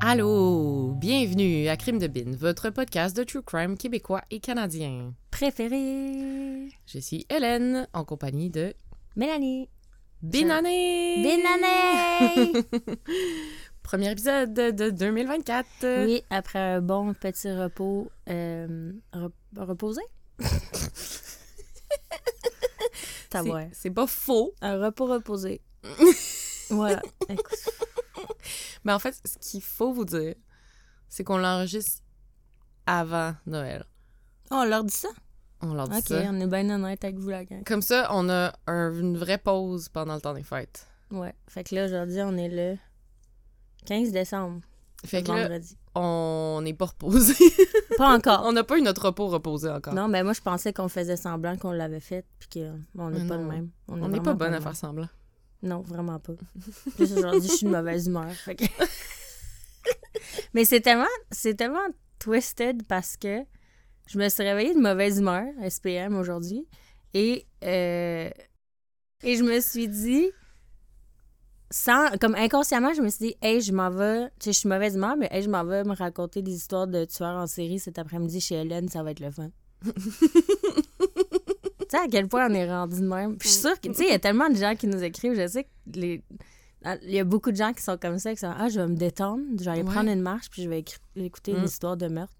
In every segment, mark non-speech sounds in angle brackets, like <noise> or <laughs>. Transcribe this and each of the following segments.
Allô, bienvenue à Crime de Bin, votre podcast de true crime québécois et canadien. Préféré. Je suis Hélène, en compagnie de Mélanie. Binannée! Binannée! <laughs> Premier épisode de 2024. Oui, après un bon petit repos euh, re- reposé. <laughs> C'est- pas faux, Un repos reposé. <laughs> voilà. Écoute, mais en fait, ce qu'il faut vous dire, c'est qu'on l'enregistre avant Noël. Oh, on leur dit ça? On leur dit Ok, ça. on est bien honnête avec vous, la gang. Comme ça, on a un- une vraie pause pendant le temps des fêtes. Ouais. Fait que là, aujourd'hui, on est le 15 décembre. Fait que là, vendredi. on n'est pas reposé. <laughs> Pas encore. on n'a pas eu notre repos reposé encore. Non, ben moi, je pensais qu'on faisait semblant qu'on l'avait fait, puis qu'on n'est Mais pas de même. on est n'est pas bonne à faire semblant. Non, vraiment pas. Juste aujourd'hui, je suis de mauvaise humeur. fait que- <laughs> Mais c'est tellement, c'est tellement twisted parce que je me suis réveillée de mauvaise humeur, SPM, aujourd'hui. Et, euh, et je me suis dit, sans, comme inconsciemment, je me suis dit, hey, je m'en vais, tu sais, je suis mauvaise humeur, mais hey, je m'en vais me raconter des histoires de tueurs en série cet après-midi chez Hélène, ça va être le fun. <laughs> tu sais, à quel point on est rendu de même. Puis je suis sûre que, tu sais, il y a tellement de gens qui nous écrivent. Je sais que les. Il y a beaucoup de gens qui sont comme ça, qui sont Ah, je vais me détendre, je vais aller Ouais. prendre une marche, puis je vais écouter une Mm. histoire de meurtre.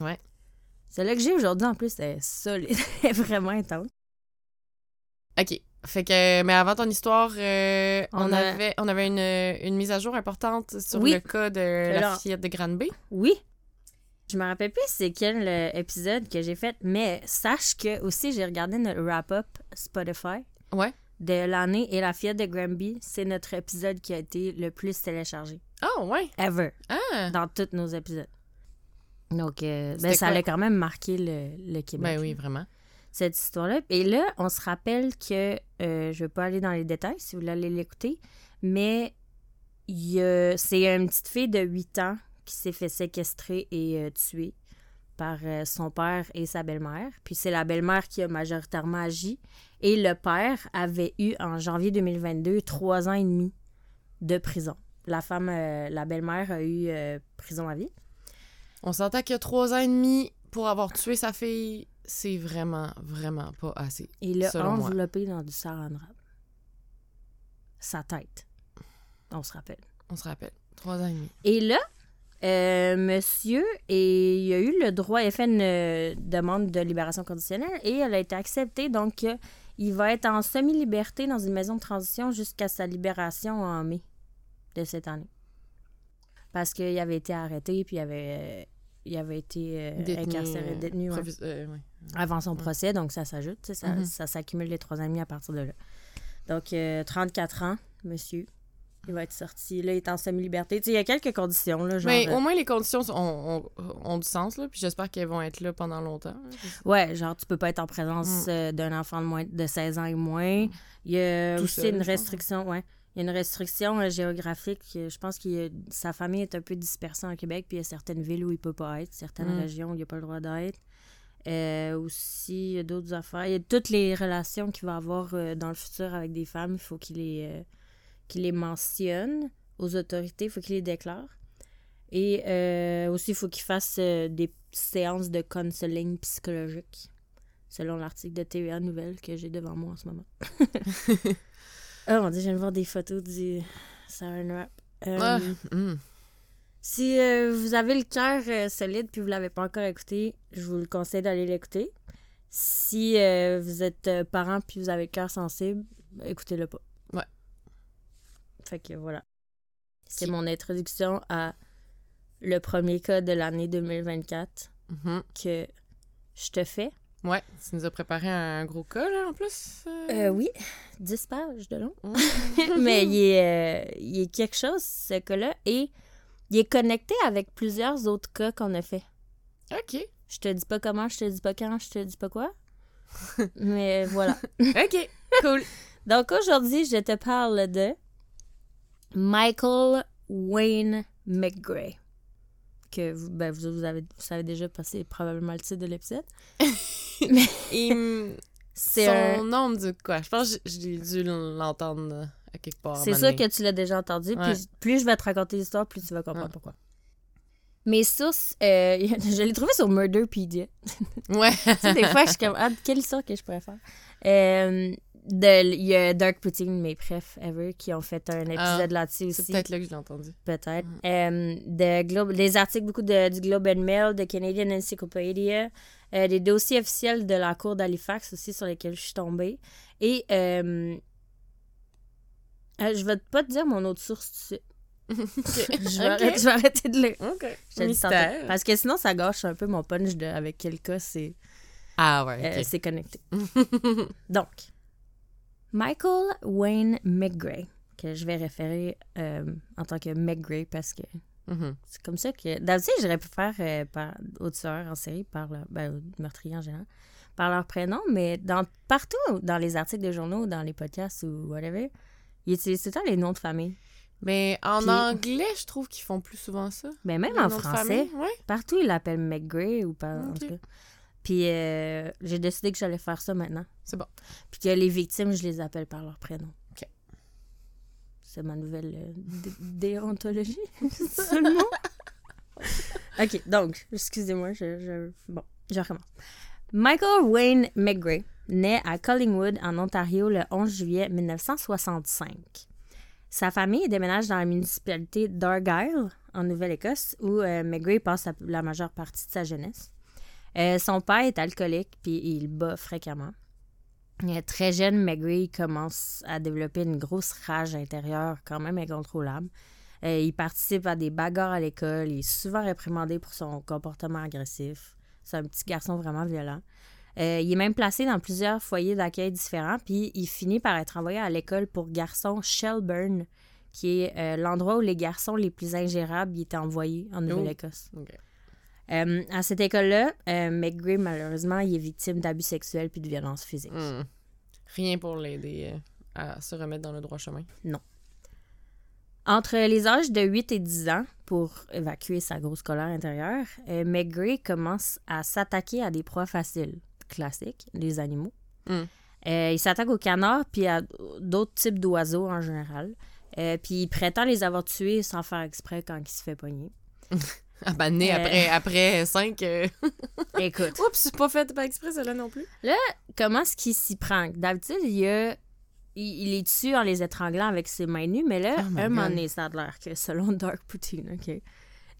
Ouais. Celle-là que j'ai aujourd'hui, en plus, elle est solide. <laughs> Elle est vraiment intense. OK. Fait que, mais avant ton histoire, euh, on, On a- avait, on avait une, une mise à jour importante sur Oui. le cas de la fillette de Granby. Oui. Je me rappelle plus c'est quel euh, épisode que j'ai fait, mais sache que aussi j'ai regardé notre wrap-up Spotify Ouais. de l'année et la fillette de Granby. C'est notre épisode qui a été le plus téléchargé. Oh, ouais. Ever. Ah! Dans tous nos épisodes. Donc, euh, ben, ça allait quand même marquer le, le Québec. Ben oui, vraiment. Cette histoire-là. Et là, on se rappelle que, euh, je vais pas aller dans les détails si vous voulez aller l'écouter, mais c'est une petite fille de 8 ans qui s'est fait séquestrer et euh, tuer par euh, son père et sa belle-mère. Puis c'est la belle-mère qui a majoritairement agi. Et le père avait eu, en janvier 2022, trois ans et demi de prison. La femme, euh, la belle-mère a eu prison à vie. On s'entend qu'il y a trois ans et demi pour avoir tué sa fille, c'est vraiment, vraiment pas assez. Et l'a moi. enveloppé dans du saran wrap. Sa tête. On se rappelle. On se rappelle. Trois ans et demi. Et là, euh, monsieur, et il a eu le droit, il a fait une euh, demande de libération conditionnelle et elle a été acceptée. Donc, euh, il va être en semi-liberté dans une maison de transition jusqu'à sa libération en mai de cette année. Parce qu'il avait été arrêté puis il avait, euh, il avait été euh, Détenu, incarcéré, euh, détenu euh, ouais. avant son procès. Donc, ça s'ajoute, ça, Mhm. ça s'accumule les trois ans et demi à partir de là. Donc, euh, 34 ans, monsieur. Il va être sorti. Là, il est en semi-liberté. Il y a quelques conditions, là, genre... Mais au moins, les conditions sont- ont, ont- ont du sens, là, puis j'espère qu'elles vont être là pendant longtemps. Ouais, genre, tu peux pas être en présence Mm. d'un enfant de moins de 16 ans et moins. Il y a Tout aussi seul, une pense. restriction, ouais. Il y a une restriction euh, géographique. euh, Je pense que sa famille est un peu dispersée en Québec, puis il y a certaines villes où il peut pas être, certaines Mm. régions où il n'a pas le droit d'être. Euh, aussi, il y a d'autres affaires. Il y a toutes les relations qu'il va avoir euh, dans le futur avec des femmes, il faut qu'il les, euh, les mentionne aux autorités, il faut qu'il les déclare. Et aussi, il faut qu'il fasse des séances de counseling psychologique, selon l'article de TVA Nouvelle que j'ai devant moi en ce moment. <laughs> <laughs> oh mon dieu, je viens de voir des photos du Saran Wrap. Euh, Ah, hum. Si euh, vous avez le cœur euh, solide puis vous l'avez pas encore écouté, je vous le conseille d'aller l'écouter. Si vous êtes parent puis vous avez le cœur sensible, écoutez-le pas. Ouais. Fait que voilà. C'est mon introduction à le premier cas de l'année 2024 Mhm. que je te fais. Ouais, tu nous as préparé un gros cas, là, en plus. euh? Euh, oui, 10 pages de long. <laughs> Mais il est, euh, il est quelque chose, ce cas-là, et il est connecté avec plusieurs autres cas qu'on a fait. OK. Je te dis pas comment, je te dis pas quand, je te dis pas quoi. <laughs> Mais voilà. OK. Cool. <laughs> Donc aujourd'hui, je te parle de Michael Wayne McGray. Que vous, ben, vous, vous avez, vous savez déjà passer probablement le titre de l'épisode. <laughs> C'est son un- nom dit quoi? Je pense que j'ai dû l'entendre euh, à quelque part. C'est sûr que tu l'as déjà entendu. Ouais. Plus je vais te raconter l'histoire, plus tu vas comprendre Ouais. pourquoi. Mes sources, euh, <laughs> je l'ai trouvé sur Murderpedia. Ouais. <laughs> tu sais, des fois, je suis comme, ah, quelle histoire que je pourrais faire? Euh, de- Il y a Dark Poutine, mes prefs ever, qui ont fait un épisode là-dessus C'est aussi. peut-être là que je l'ai entendu. Peut-être. Mm. De Globe, des articles beaucoup de, du Globe and Mail, de Canadian Encyclopedia, euh, des dossiers officiels de la Cour d'Halifax aussi sur lesquels je suis tombée. Et euh, euh, je vais pas te dire mon autre source suite. <laughs> <laughs> Je vais, arrêter, je vais arrêter de le. OK. je. Parce que sinon, ça gâche un peu mon punch de avec quel cas c'est Ah ouais, euh, c'est connecté. <laughs> Donc, Michael Wayne McGray, que je vais référer euh, en tant que McGray parce que Mhm. c'est comme ça que. D'habitude, j'aurais pu faire euh, par aux tueurs en série, par leur, ben, aux meurtriers en général, par leur prénom, mais dans, partout dans les articles de journaux, dans les podcasts ou whatever, ils utilisent tout le temps les noms de famille. Mais en Puis- anglais, je trouve qu'ils font plus souvent ça. Mais même Les en français, famille, Ouais. partout, ils l'appellent McGray ou pas. En Ok. tout cas. Puis euh, j'ai décidé que j'allais faire ça maintenant. C'est bon. Puis que les victimes, je les appelle par leur prénom. OK. C'est ma nouvelle euh, dé- déontologie. C'est ça le mot? OK, donc, excusez-moi, je, je- Bon, je recommence. Michael Wayne McGray naît à Collingwood, en Ontario, le 11 juillet 1965. Sa famille déménage dans la municipalité d'Argyle, en Nouvelle-Écosse, où euh, McGray passe la majeure partie de sa jeunesse. Euh, son père est alcoolique, puis il bat fréquemment. Très jeune, McGray commence à développer une grosse rage intérieure quand même incontrôlable. Euh, il participe à des bagarres à l'école. Il est souvent réprimandé pour son comportement agressif. C'est un petit garçon vraiment violent. Euh, il est même placé dans plusieurs foyers d'accueil différents, puis il finit par être envoyé à l'école pour garçons Shelburne, qui est euh, l'endroit où les garçons les plus ingérables y étaient envoyés en Nouvelle-Écosse. OK. Euh, à cette école-là, euh, McGray, malheureusement, il est victime d'abus sexuels puis de violences physiques. Hmm. Rien pour l'aider euh, à se remettre dans le droit chemin. Entre les âges de 8 et 10 ans, pour évacuer sa grosse colère intérieure, euh, McGray commence à s'attaquer à des proies faciles, classiques, les animaux. Mm. Euh, il s'attaque aux canards puis à d'autres types d'oiseaux en général. Euh, puis il prétend les avoir tués sans faire exprès quand il se fait pogner. <laughs> Ah ben, né Euh. après, après 5... <laughs> Écoute, Oups, c'est pas fait par exprès, celle-là non plus. comment est-ce qu'il s'y prend? D'habitude, il, y a- il, les tue en les étranglant avec ses mains nues, mais là, Oh un moment donné, ça a l'air que, selon Dark Poutine, OK,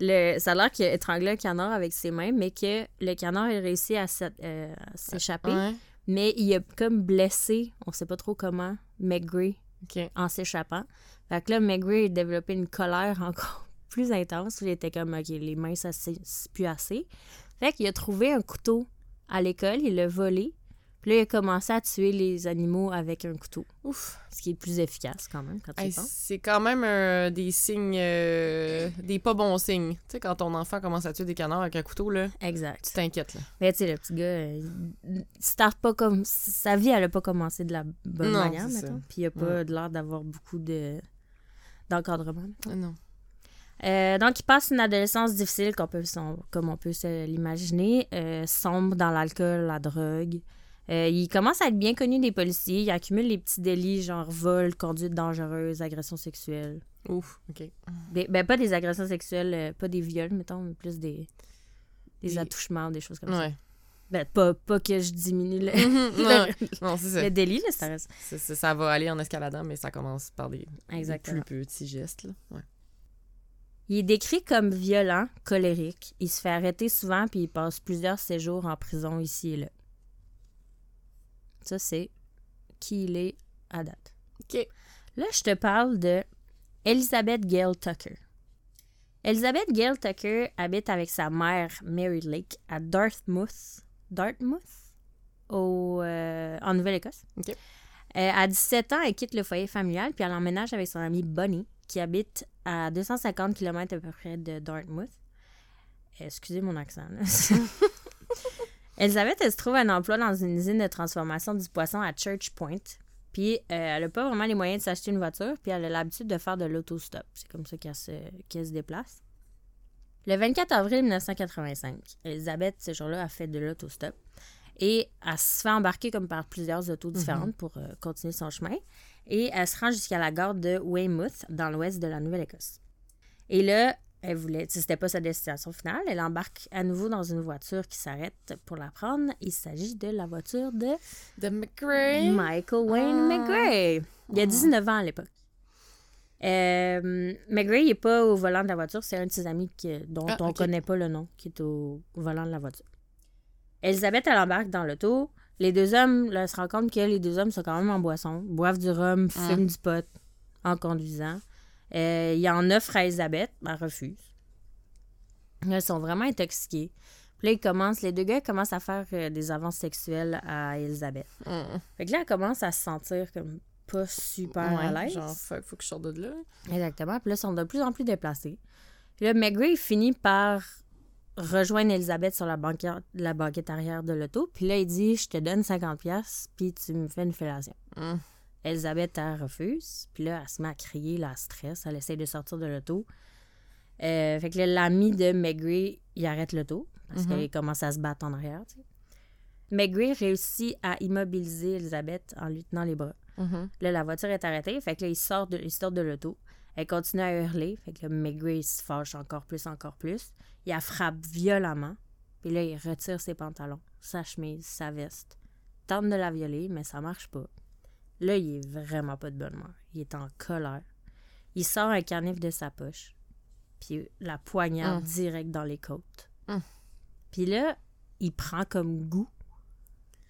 le, ça a l'air qu'il a étranglé un canard avec ses mains, mais que le canard a réussi à euh, s'échapper, Ouais. mais il a comme blessé, on sait pas trop comment, McGray OK. en s'échappant. Fait que là, McGray a développé une colère <laughs> encore plus intense. Il était comme, OK, les mains, ça c'est plus assez. Fait qu'il a trouvé un couteau à l'école, il l'a volé. Puis là, il a commencé à tuer les animaux avec un couteau. Ouf. Ce qui est plus efficace quand même quand tu Hey, y penses. c'est quand même euh, des signes... euh, des pas bons signes. Tu sais, quand ton enfant commence à tuer des canards avec un couteau, là, tu Exact. t'inquiètes, là. Mais tu sais, le petit gars, euh, il start pas comme. Sa vie, elle a pas commencé de la bonne Non, manière, mettons. Puis il a pas l'air d'avoir beaucoup de d'encadrement. non. Euh, donc, il passe une adolescence difficile, qu'on peut, comme on peut se l'imaginer, euh, sombre dans l'alcool, la drogue. Euh, il commence à être bien connu des policiers. Il accumule les petits délits, genre vol, conduite dangereuse, agression sexuelle. Ouf, OK. Des- ben, pas des agressions sexuelles, pas des viols, mettons, mais plus des, des Des- attouchements, des choses comme ça. Ben, pas, pas que je diminue le, <laughs> <laughs> le, non, ça. le délit, là, ça reste. Ça va aller en escaladant, mais ça commence par des, des plus petits gestes, là. Ouais. Il est décrit comme violent, colérique. Il se fait arrêter souvent puis il passe plusieurs séjours en prison ici et là. Ça, c'est qui il est à date. OK. Là, je te parle de Elizabeth Gale Tucker. Elizabeth Gale Tucker habite avec sa mère, Mary Lake, à Dartmouth. Dartmouth? Au, euh, en Nouvelle-Écosse. OK. Euh, à 17 ans, elle quitte le foyer familial puis elle emménage avec son amie Bonnie, qui habite à 250 km à peu près de Dartmouth. Excusez mon accent. <laughs> Elisabeth, elle se trouve un emploi dans une usine de transformation du poisson à Church Point. Puis euh, elle n'a pas vraiment les moyens de s'acheter une voiture, puis elle a l'habitude de faire de l'autostop. C'est comme ça qu'elle se, qu'elle se déplace. Le 24 avril 1985, Elisabeth, ce jour-là, a fait de l'autostop et elle se fait embarquer comme par plusieurs autos différentes pour euh, continuer son chemin et elle se rend jusqu'à la gare de Weymouth, dans l'ouest de la Nouvelle-Écosse. Et là, elle voulait, c'était pas sa destination finale, elle embarque à nouveau dans une voiture qui s'arrête pour la prendre. Il s'agit de la voiture de De McRae. Michael Wayne Ah. McGray. Il a 19 ans à l'époque. Euh, McGray n'est pas au volant de la voiture, c'est un de ses amis qui- dont Ah, on ok. connaît pas le nom qui est au volant de la voiture. Elisabeth, elle embarque dans l'auto. Les deux hommes, là, se rend compte que les deux hommes sont quand même en boisson, boivent du rhum, fument du pot en conduisant. Euh, il en offre à Elisabeth, elle refuse. Ils sont vraiment intoxiqués. Puis là, ils commencent, les deux gars commencent à faire euh, des avances sexuelles à Elisabeth. Mm. Fait que là, elle commence à se sentir comme pas super à l'aise. genre, fuck, faut que je sorte de là. Exactement. Puis là, ils sont de plus en plus déplacés. Puis là, McGray finit par rejoindre Elisabeth sur la banquette, la banquette arrière de l'auto. Puis là, il dit Je te donne 50$, puis tu me fais une fellation. Mm. Elisabeth, elle refuse. Puis là, elle se met à crier, la stress. Elle essaie de sortir de l'auto. Euh, fait que là, l'ami de McGray, il arrête l'auto parce Mhm. qu'il commence à se battre en arrière. tu sais. McGray réussit à immobiliser Elisabeth en lui tenant les bras. Mhm. Là, la voiture est arrêtée. Fait que là, il sort de, il sort de l'auto. Elle continue à hurler. Fait que là, McGray se fâche encore plus, encore plus. Il la frappe violemment. Puis là, il retire ses pantalons, sa chemise, sa veste. Tente de la violer, mais ça marche pas. Là, il est vraiment pas de bonne humeur. Il est en colère. Il sort un canif de sa poche. Puis la poignarde Hum. direct dans les côtes. Hum. Puis là, il prend comme goût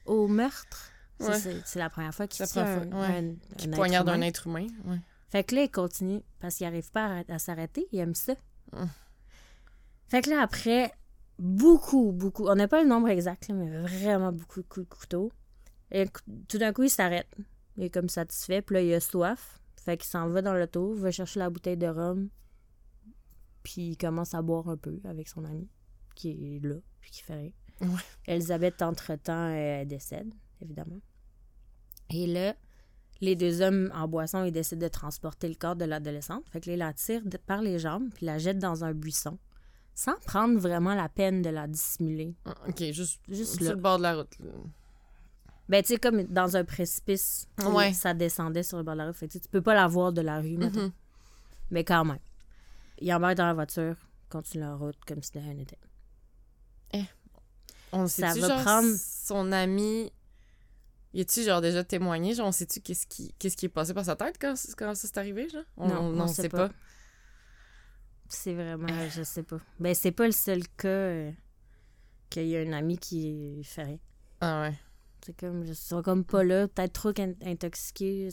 au meurtre. Ouais. C'est la première fois qu'il tue un, ouais. un- un poignarde un être humain. Ouais. Fait que là, il continue parce qu'il n'arrive pas à, à s'arrêter. Il aime ça. Hum. Fait que là, après, beaucoup, beaucoup, on n'a pas le nombre exact, là, mais vraiment beaucoup de coups de couteau. Et tout d'un coup, il s'arrête. Il est comme satisfait. Puis là, il a soif. Fait qu'il s'en va dans l'auto, va chercher la bouteille de rhum. Puis il commence à boire un peu avec son ami, qui est là, puis qui fait rien. Ouais. Elisabeth, entre-temps, euh, décède, évidemment. Et là, les deux hommes en boisson, ils décident de transporter le corps de l'adolescente. Fait que là, ils la tirent par les jambes, puis la jettent dans un buisson, sans prendre vraiment la peine de la dissimuler. Ah, Ok, juste, Juste sur là. le bord de la route. là. Ben, tu sais, comme dans un précipice, Ouais. ça descendait sur le bord de la rue. Fait que tu peux pas la voir de la rue. Mhm. Mais quand même. Ils embarquent dans la voiture, continuent leur route comme si de rien n'était. On Ça sait-tu, va genre, prendre- son ami... Y a-tu, genre, déjà témoigné? Genre, on sait-tu qu'est-ce qui, qu'est-ce qui est passé par sa tête quand, quand ça s'est arrivé, genre? On, Non, on on sait pas. pas. C'est vraiment, je sais pas. Ben, c'est pas le seul cas euh, qu'il y a un ami qui fait rien. Ah ouais. C'est comme, ils sont comme pas là, peut-être trop in- intoxiqués.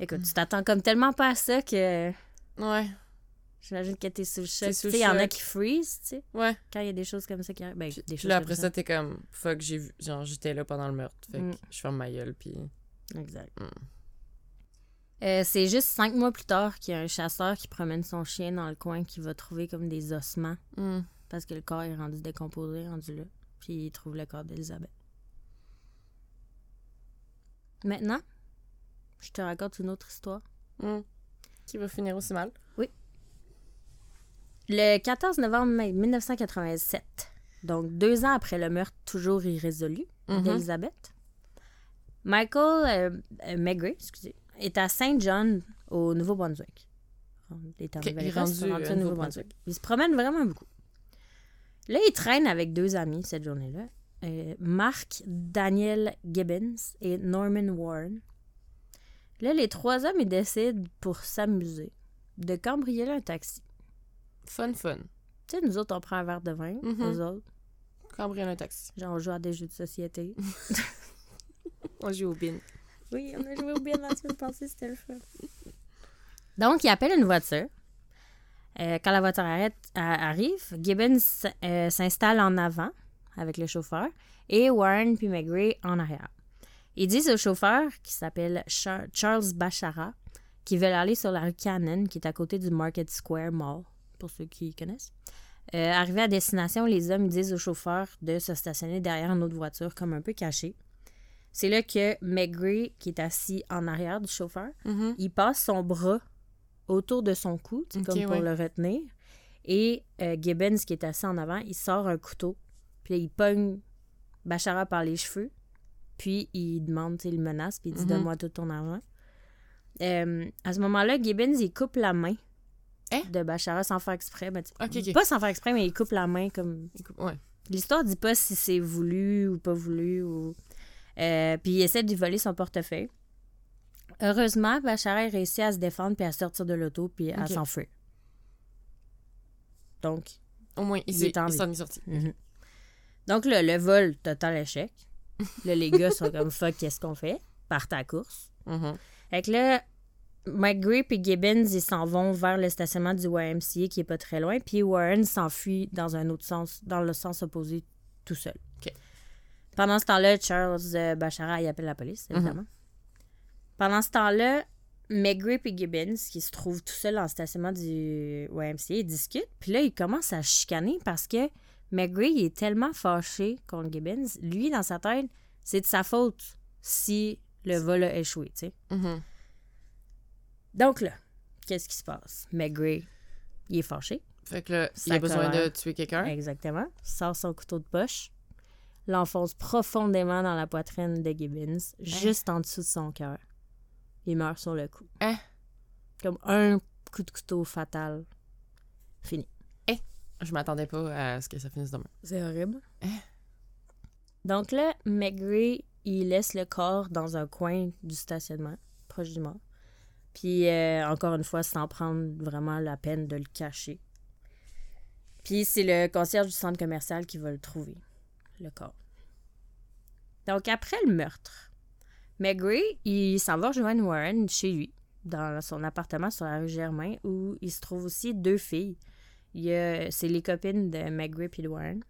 Écoute, tu t'attends comme tellement pas à ça que Ouais. J'imagine que t'es sous le choc. Tu sais, il y en a qui freeze, tu sais, Ouais. quand il y a des choses comme ça qui arrivent. Ben, Puis, des puis choses là, comme après ça, t'es comme, fuck, j'ai vu, genre, j'étais là pendant le meurtre. Fait que Mm. je ferme ma gueule, puis. Exact. Mm. Euh, c'est juste cinq mois plus tard qu'il y a un chasseur qui promène son chien dans le coin qui va trouver comme des ossements Mm. parce que le corps est rendu décomposé, rendu là. Puis il trouve le corps d'Elisabeth. Maintenant, je te raconte une autre histoire. Mm. Qui va finir aussi mal. Le 14 novembre 1987, donc deux ans après le meurtre toujours irrésolu Mhm. d'Elisabeth, Michael euh, euh, excusez, est à Saint John, au Nouveau-Brunswick. Il est euh, au Nouveau-Brunswick. Il se promène vraiment beaucoup. Là, il traîne avec deux amis cette journée-là. euh, Mark Daniel Gibbons et Norman Warren. Là, les trois hommes, ils décident, pour s'amuser, de cambrioler un taxi. Fun, fun. Tu sais, nous autres, on prend un verre de vin, Mhm. nous autres. Cambrioler un taxi. Genre, on joue à des jeux de société. <laughs> On joue au bin. oui, on a joué au bien la semaine passée, c'était le fun. Donc, il appelle une voiture. Euh, quand la voiture arrête, arrive, Gibbons euh, s'installe en avant avec le chauffeur et Warren puis McGray en arrière. Ils disent au chauffeur, qui s'appelle Char- Charles Bachara, qu'ils veulent aller sur la rue Cannon, qui est à côté du Market Square Mall, pour ceux qui connaissent. Euh, arrivé à destination, les hommes disent au chauffeur de se stationner derrière une autre voiture, comme un peu caché. C'est là que McGray, qui est assis en arrière du chauffeur, Mhm. il passe son bras autour de son cou, comme pour ouais. le retenir. Et euh, Gibbons, qui est assis en avant, il sort un couteau. Puis là, il pogne Bachara par les cheveux. Puis il demande, il menace, puis il dit Mhm. Donne-moi tout ton argent. Euh, à ce moment-là, Gibbons, il coupe la main Hein? de Bachara sans faire exprès. Ben. Pas sans faire exprès, mais il coupe la main comme. Écoute, Ouais. L'histoire dit pas si c'est voulu ou pas voulu. Ou... Euh, puis il essaie de lui voler son portefeuille. Heureusement, Bachara réussit à se défendre puis à sortir de l'auto puis à s'enfuir. Donc, Au moins, il, est s'en est sorti. Donc là, le vol, total échec. Là, les gars sont comme <laughs> fuck, qu'est-ce qu'on fait? Partent à la course. Mhm. Fait que là, McGrip et Gibbons, ils s'en vont vers le stationnement du YMCA qui est pas très loin, puis Warren s'enfuit dans un autre sens, dans le sens opposé, tout seul. Pendant ce temps-là, Charles euh, Bachara, il appelle la police, évidemment. Pendant ce temps-là, McGrip et Gibbons, qui se trouvent tout seuls dans le stationnement du YMCA, ils discutent, puis là, ils commencent à chicaner parce que McGrip il est tellement fâché contre Gibbons. Lui, dans sa tête, c'est de sa faute si le vol a échoué, tu sais. Mhm. Donc là, qu'est-ce qui se passe? McGray, il est fâché. Fait que là, il a besoin colère. de tuer quelqu'un. Exactement. Sort son couteau de poche, l'enfonce profondément dans la poitrine de Gibbons, juste en dessous de son cœur. Il meurt sur le coup. Hein? Comme un coup de couteau fatal. Fini. Je m'attendais pas à ce que ça finisse demain. C'est horrible. Hein? Donc là, McGray, il laisse le corps dans un coin du stationnement, proche du mort. Puis, euh, encore une fois, sans prendre vraiment la peine de le cacher. Puis, c'est le concierge du centre commercial qui va le trouver, le corps. Donc, après le meurtre, McGray, il s'en va rejoindre Warren chez lui, dans son appartement sur la rue Germain, où il se trouve aussi deux filles. C'est les copines de McGray et de Warren.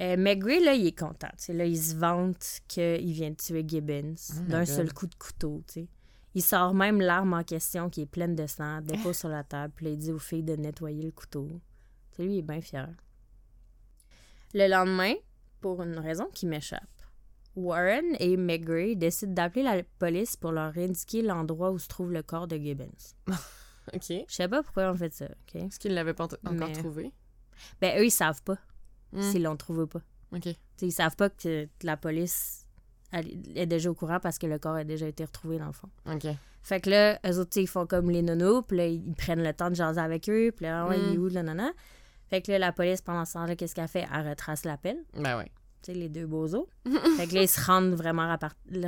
Euh, McGray, là, il est content. Là, il se vante qu'il vient de tuer Gibbons Oh d'un seul coup de couteau. tu sais. Il sort même l'arme en question qui est pleine de sang, dépose sur la table, puis il dit aux filles de nettoyer le couteau. Tu sais, lui, il est bien fier. Le lendemain, pour une raison qui m'échappe, Warren et McGray décident d'appeler la police pour leur indiquer l'endroit où se trouve le corps de Gibbons. <laughs> OK. Je sais pas pourquoi on fait ça, OK? Est-ce qu'il l'avait pas encore Mais- trouvé? Ben, eux, ils savent pas Hmm. s'ils l'ont trouvé ou pas. OK. T'sais, ils savent pas que la police elle est déjà au courant parce que le corps a déjà été retrouvé dans le fond. OK. Fait que là, eux autres, ils font comme les nonos, puis là, ils prennent le temps de jaser avec eux, puis là, ouais, il est Mm. où, là, nana? Fait que là, la police, pendant ce temps-là, qu'est-ce qu'elle fait? Elle retrace l'appel, Ben ouais. tu sais, les deux bozos. <laughs> fait que là, ils se rendent vraiment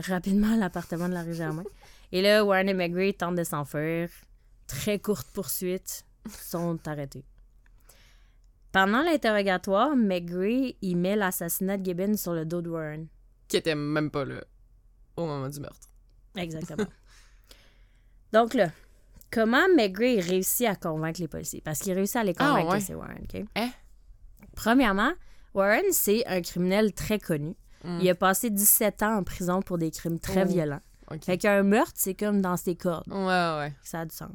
rapidement à l'appartement de la rue Germain. Et là, Warren et McGray tentent de s'enfuir. Très courte poursuite, sont arrêtés. Pendant l'interrogatoire, McGray, il met l'assassinat de Gibbons sur le dos de Warren. Qui était même pas là au moment du meurtre. Exactement. <laughs> Donc là, comment McGray réussit à convaincre les policiers? Parce qu'il réussit à les Ah, convaincre ouais. que c'est Warren, OK? Hein? Premièrement, Warren, c'est un criminel très connu. Mm. Il a passé 17 ans en prison pour des crimes très Oh. violents. OK. Fait qu'un meurtre, c'est comme dans ses cordes. Ouais, ouais. Ça a du sens.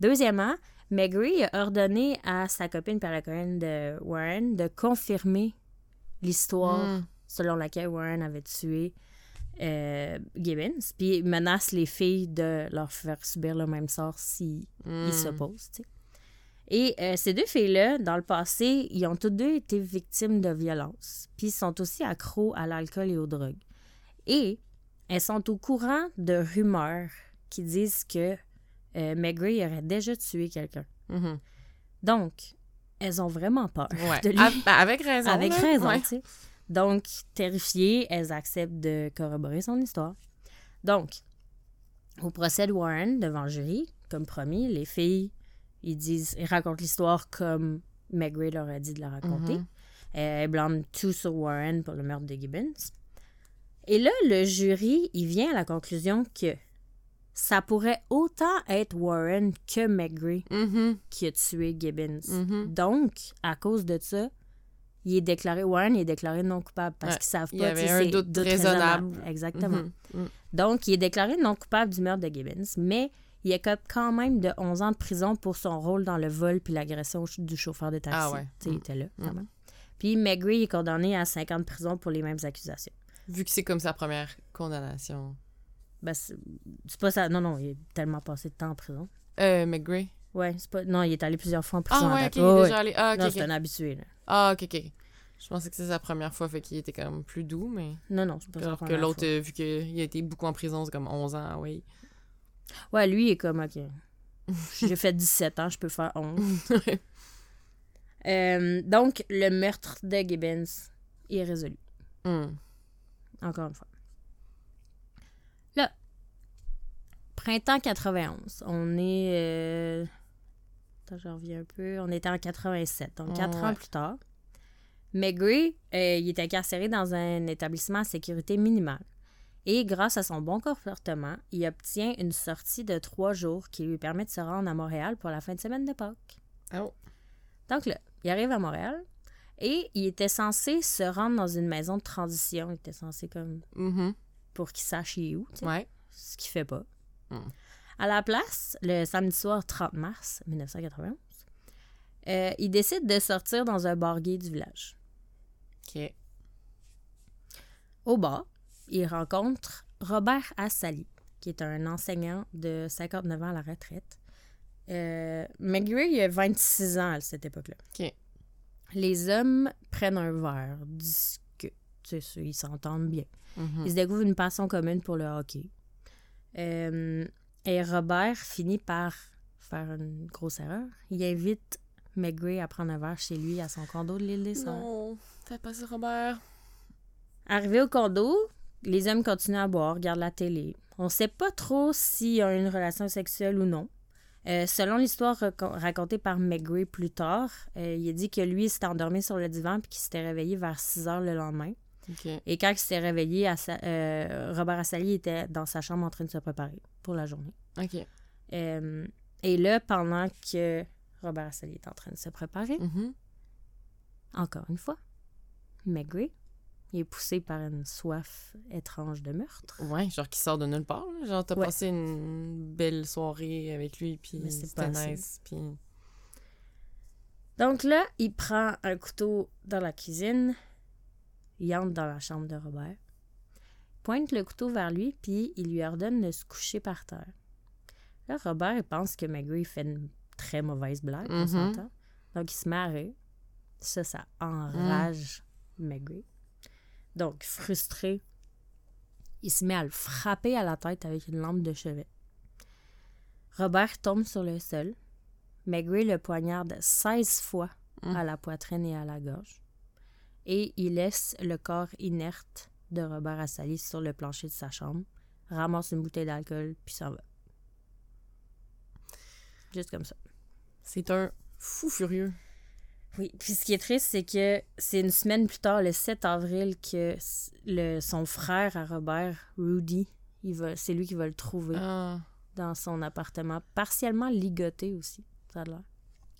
Deuxièmement, McGray a ordonné à sa copine par la de Warren de confirmer l'histoire Mm. Selon laquelle Warren avait tué euh, Gibbons, puis menace les filles de leur faire subir le même sort s'ils Mm. s'opposent. Et euh, ces deux filles-là, dans le passé, ils ont toutes deux été victimes de violences, puis ils sont aussi accros à l'alcool et aux drogues. Et elles sont au courant de rumeurs qui disent que euh, McGray aurait déjà tué quelqu'un. Mhm. Donc, elles ont vraiment peur Ouais. de lui. Ben, avec raison. Avec là. raison, Ouais. tu sais. Donc, terrifiées, elles acceptent de corroborer son histoire. Donc, au procès de Warren devant le jury, comme promis, les filles, ils disent, ils racontent l'histoire comme McGray leur a dit de la raconter. Mhm. Euh, Elles blâment tout sur Warren pour le meurtre de Gibbons. Et là, le jury, il vient à la conclusion que ça pourrait autant être Warren que McGray Mhm. qui a tué Gibbons. Mhm. Donc, à cause de ça, il est déclaré, Warren il est déclaré non coupable parce Ouais. qu'ils savent pas. Il y avait un doute raisonnable. Exactement. Mhm. Mhm. Donc, il est déclaré non coupable du meurtre de Gibbons, mais il écope quand même de 11 ans de prison pour son rôle dans le vol puis l'agression du chauffeur de taxi. Ah ouais. Tu sais, il Mm. était là, quand Mm. même. Puis McGree est condamné à 5 ans de prison pour les mêmes accusations. Vu que c'est comme sa première condamnation. Ben, c'est pas ça. Non, non, il a tellement passé de temps en prison. Euh, McGray. Ouais, c'est pas... Non, il est allé plusieurs fois en prison. Ah ouais, il est déjà allé. Ah, ok, Non, ok. c'est un habitué, là. Ah, ok, ok. Je pensais que c'était sa première fois, fait qu'il était même plus doux, mais. Non, non, c'est pas sa que première l'autre, fois. euh, vu qu'il a été beaucoup en prison, c'est comme 11 ans, oui. Ouais, lui, il est comme, OK. <laughs> J'ai fait 17 ans, je peux faire 11. <laughs> Euh, donc, le meurtre de Gibbons est résolu. Hmm. Encore une fois. Là, printemps 91. On est. euh, Attends, je reviens un peu. On était en 87, donc 4 Ouais. ans plus tard. McGree, euh, il est incarcéré dans un établissement à sécurité minimale. Et grâce à son bon comportement, il obtient une sortie de trois jours qui lui permet de se rendre à Montréal pour la fin de semaine de Pâques. Oh. Donc là, il arrive à Montréal et il était censé se rendre dans une maison de transition. Il était censé comme Mhm. pour qu'il sache il est où, tu sais, Ouais. ce qu'il fait pas. Hmm. À la place, le samedi soir 30 mars 1991, euh, il décide de sortir dans un bar gay du village. Ok. Au bar, il rencontre Robert Assali, qui est un enseignant de 59 ans à la retraite. Euh, McGree, il a 26 ans à cette époque-là. Ok. Les hommes prennent un verre, discutent, ils s'entendent bien. Mhm. Ils se découvrent une passion commune pour le hockey. Euh, et Robert finit par faire une grosse erreur. Il invite McGree à prendre un verre chez lui à son condo de l'île des Sœurs. Non, fais pas ça, Robert. Arrivé au condo, les hommes continuent à boire, regardent la télé. On sait pas trop s'ils ont eu une relation sexuelle ou non. Euh, selon l'histoire raco- racontée par McGree plus tard, euh, il a dit que lui s'était endormi sur le divan puis qu'il s'était réveillé vers 6 heures le lendemain. Et quand il s'est réveillé, Assa- euh, Robert Assali était dans sa chambre en train de se préparer pour la journée. Ok. Euh, et là, pendant que Robert Assali est en train de se préparer, Mhm. encore une fois, McGree il est poussé par une soif étrange de meurtre. Ouais, genre qui sort de nulle part. là. Genre, t'as Ouais. passé une belle soirée avec lui, puis c'était nice. Puis... Donc là, il prend un couteau dans la cuisine, il entre dans la chambre de Robert, pointe le couteau vers lui, puis il lui ordonne de se coucher par terre. Là, Robert, pense que McGree fait une très mauvaise blague, on Mhm. s'entend. Donc, il se met à rire. Ça, ça enrage McGree. Donc, frustré, il se met à le frapper à la tête avec une lampe de chevet. Robert tombe sur le sol. McGree le poignarde 16 fois Mm. à la poitrine et à la gorge. Et il laisse le corps inerte de Robert Assali sur le plancher de sa chambre, ramasse une bouteille d'alcool, puis s'en va. Juste comme ça. C'est un fou furieux. Oui, puis ce qui est triste, c'est que c'est une semaine plus tard, le 7 avril, que le, son frère à Robert, Rudy, c'est lui qui va le trouver Ah. dans son appartement, partiellement ligoté aussi, ça a l'air.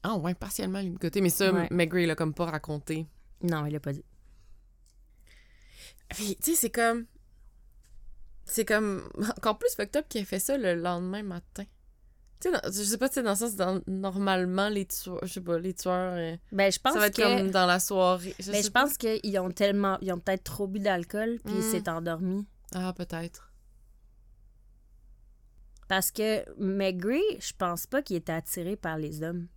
Ah ouais, partiellement côté Mais ça, Ouais. McGree l'a comme pas raconté. Non, il l'a pas dit. Puis, tu sais, c'est comme... C'est comme... <laughs> Encore plus fucked up qu'il ait fait ça le lendemain matin. Tu sais, je sais pas, tu sais, dans le sens, dans, normalement, les tueurs... Je sais pas, les tueurs... euh, Ben, je pense ça va être que... comme dans la soirée. Je Ben, je pense qu'ils ont tellement... Ils ont peut-être trop bu d'alcool, puis il Mm. s'est endormi. Ah, peut-être. Parce que McGree, je pense pas qu'il était attiré par les hommes.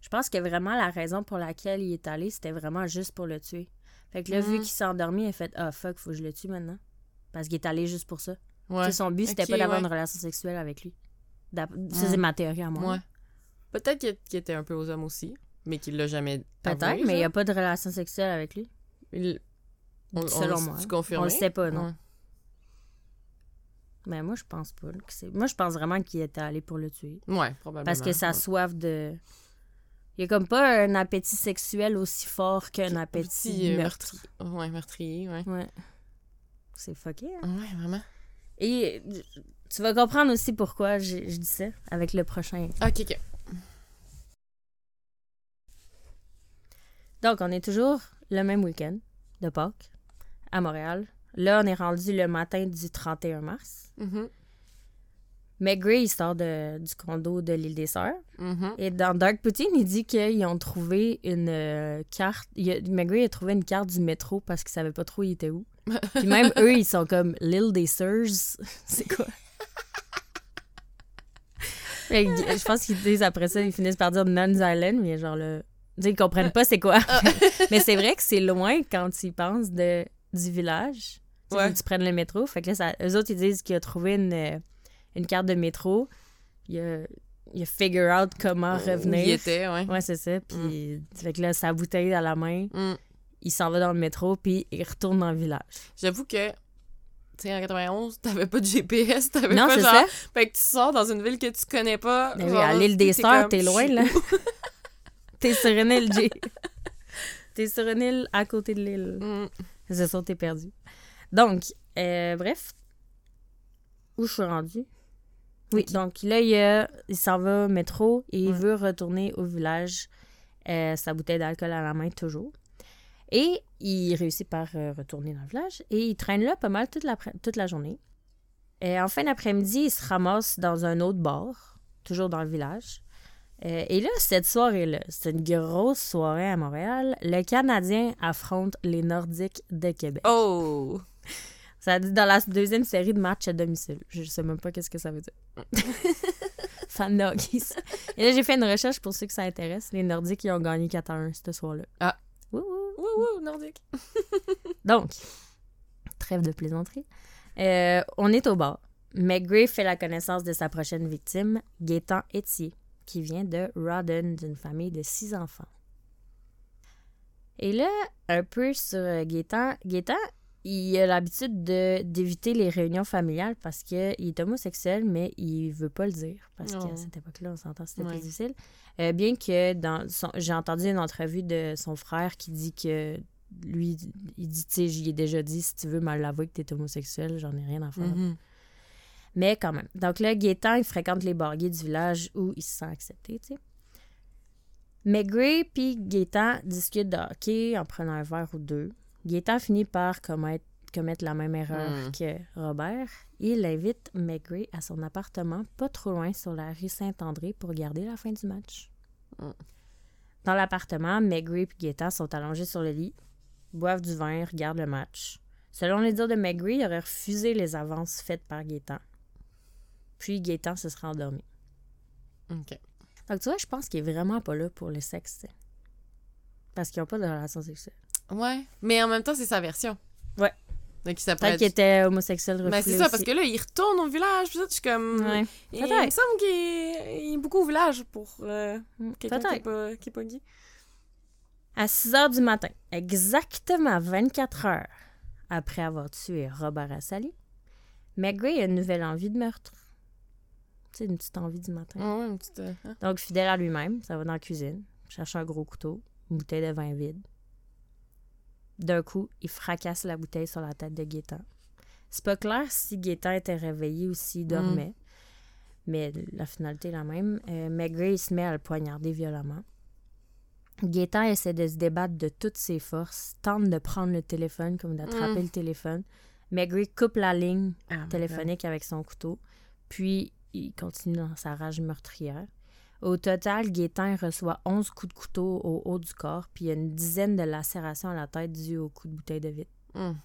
Je pense que vraiment la raison pour laquelle il est allé, c'était vraiment juste pour le tuer. Fait que là, vu Mhm. qu'il s'est endormi, il a fait Ah fuck, faut que je le tue maintenant. Parce qu'il est allé juste pour ça. Tu Ouais. sais, son but, c'était pas d'avoir ouais. une relation sexuelle avec lui. Ça, Mm. c'est ma théorie à moi. Ouais. Peut-être qu'il était un peu aux hommes aussi, mais qu'il l'a jamais Peut-être, mais il n'y a pas de relation sexuelle avec lui. Il- on- on selon moi. tu confirmes? On le sait pas, non. Ouais. Mais moi, je pense pas. Moi, je pense vraiment qu'il était allé pour le tuer. Ouais, probablement. Parce que sa soif de. Il y a comme pas un appétit sexuel aussi fort qu'un Un appétit petit, euh, meurtrier. meurtri- Ouais, meurtrier, ouais. Ouais. C'est fucké. hein? Ouais, vraiment. Et tu vas comprendre aussi pourquoi je, je dis ça avec le prochain. Ok, ok. Donc, on est toujours le même week-end de Pâques à Montréal. Là, on est rendu le matin du 31 mars. McGree, il sort de- du condo de l'île des Sœurs. mhm. Et dans Dark Poutine, il dit qu'ils ont trouvé une euh, carte. Il a, McGree a trouvé une carte du métro parce qu'il savait pas trop il était où. <laughs> Puis même eux, ils sont comme l'île des Sœurs. <laughs> C'est quoi? Mais je pense qu'ils disent après ça, ils finissent par dire Nuns Island, mais genre le. Tu sais, ils comprennent pas c'est quoi. <laughs> mais c'est vrai que c'est loin quand ils pensent de, du village. Ouais. tu prennes le métro. Fait que là, ça, eux autres, ils disent qu'il a trouvé une, euh, une carte de métro. Il a, il a figure out comment revenir. Il était, ouais. Ouais, c'est ça. Puis, fait que là, sa bouteille à la main, Mm. il s'en va dans le métro, puis il retourne dans le village. J'avoue que, tu sais, en 91, t'avais pas de GPS, t'avais Non, pas genre... ça. Fait que tu sors dans une ville que tu connais pas. Ben oui, à l'île des Sœurs, t'es loin, là. <laughs> <laughs> T'es sur une île, Jay. T'es sur une île à côté de l'île. Mm. C'est ça, t'es perdu. Donc, euh, bref. Où je suis rendue? Oui, donc là, il, il s'en va au métro et il Ouais. veut retourner au village, euh, sa bouteille d'alcool à la main, toujours. Et il réussit par euh, retourner dans le village et il traîne là pas mal toute la, toute la journée. Et en fin d'après-midi, il se ramasse dans un autre bar, toujours dans le village. Euh, et là, cette soirée-là, c'est une grosse soirée à Montréal. Le Canadien affronte les Nordiques de Québec. Oh! Ça dit dans la deuxième série de matchs à domicile. Je sais même pas qu'est-ce que ça veut dire. <laughs> Fan de hockey. Et là, j'ai fait une recherche pour ceux que ça intéresse. Les Nordiques, ils ont gagné 4 à 1 ce soir-là. Ah. Wouhou. Wouh, wouh, nordique. <laughs> Donc, trêve de plaisanterie. Euh, on est au bar. McGray fait la connaissance de sa prochaine victime, Gaétan Etier, qui vient de Rawdon, d'une famille de six enfants. Et là, un peu sur euh, Gaétan, Gaétan, il a l'habitude de- d'éviter les réunions familiales parce qu'il est homosexuel, mais il veut pas le dire. Parce Oh. qu'à cette époque-là, on s'entend, c'était Ouais. plus difficile. Euh, bien que dans j'ai entendu une entrevue de son frère qui dit que lui, il dit, tu sais, j'y ai déjà dit, si tu veux me l'avouer que t'es homosexuel, j'en ai rien à faire. Mhm. Mais quand même. Donc là, Gaétan, il fréquente les bar gays du village où il se sent accepté, tu sais. McGray puis Gaétan discutent de hockey en prenant un verre ou deux. Gaétan finit par commettre, commettre la même erreur Mm. que Robert. Il invite McGray à son appartement pas trop loin sur la rue Saint-André pour garder la fin du match. Mm. Dans l'appartement, McGray et Gaétan sont allongés sur le lit, boivent du vin, regardent le match. Selon les dires de McGray, il aurait refusé les avances faites par Gaétan. Puis Gaétan se serait endormi. OK. Donc, tu vois, je pense qu'il est vraiment pas là pour le sexe. Parce qu'ils n'ont pas de relation sexuelle. Ouais. Mais en même temps, c'est sa version. Ouais. Donc, ça Peut-être qu'il était homosexuel Mais c'est ça, parce que là, il retourne au village, je suis comme... Ouais. Il, il me semble qu'il est, beaucoup au village pour euh, Mm, quelqu'un qui est Peut-être. pas, qui est pas gay. À 6 heures du matin, exactement 24 heures après avoir tué Robert Assali, McGray a une nouvelle envie de meurtre. Tu sais, une petite envie du matin. Ouais, une petite... euh, hein. Donc, fidèle à lui-même, ça va dans la cuisine, cherche un gros couteau, une bouteille de vin vide. D'un coup, il fracasse la bouteille sur la tête de Gaétan. C'est pas clair si Gaétan était réveillé ou s'il dormait, mais la finalité est la même. Euh, il se met à le poignarder violemment. Gaétan essaie de se débattre de toutes ses forces, tente de prendre le téléphone comme d'attraper Mm. le téléphone. McGray coupe la ligne Ah, téléphonique avec son couteau, puis il continue dans sa rage meurtrière. Au total, Gaétan reçoit 11 coups de couteau au haut du corps, puis il y a une dizaine de lacérations à la tête dues aux coups de bouteille de vitre. God.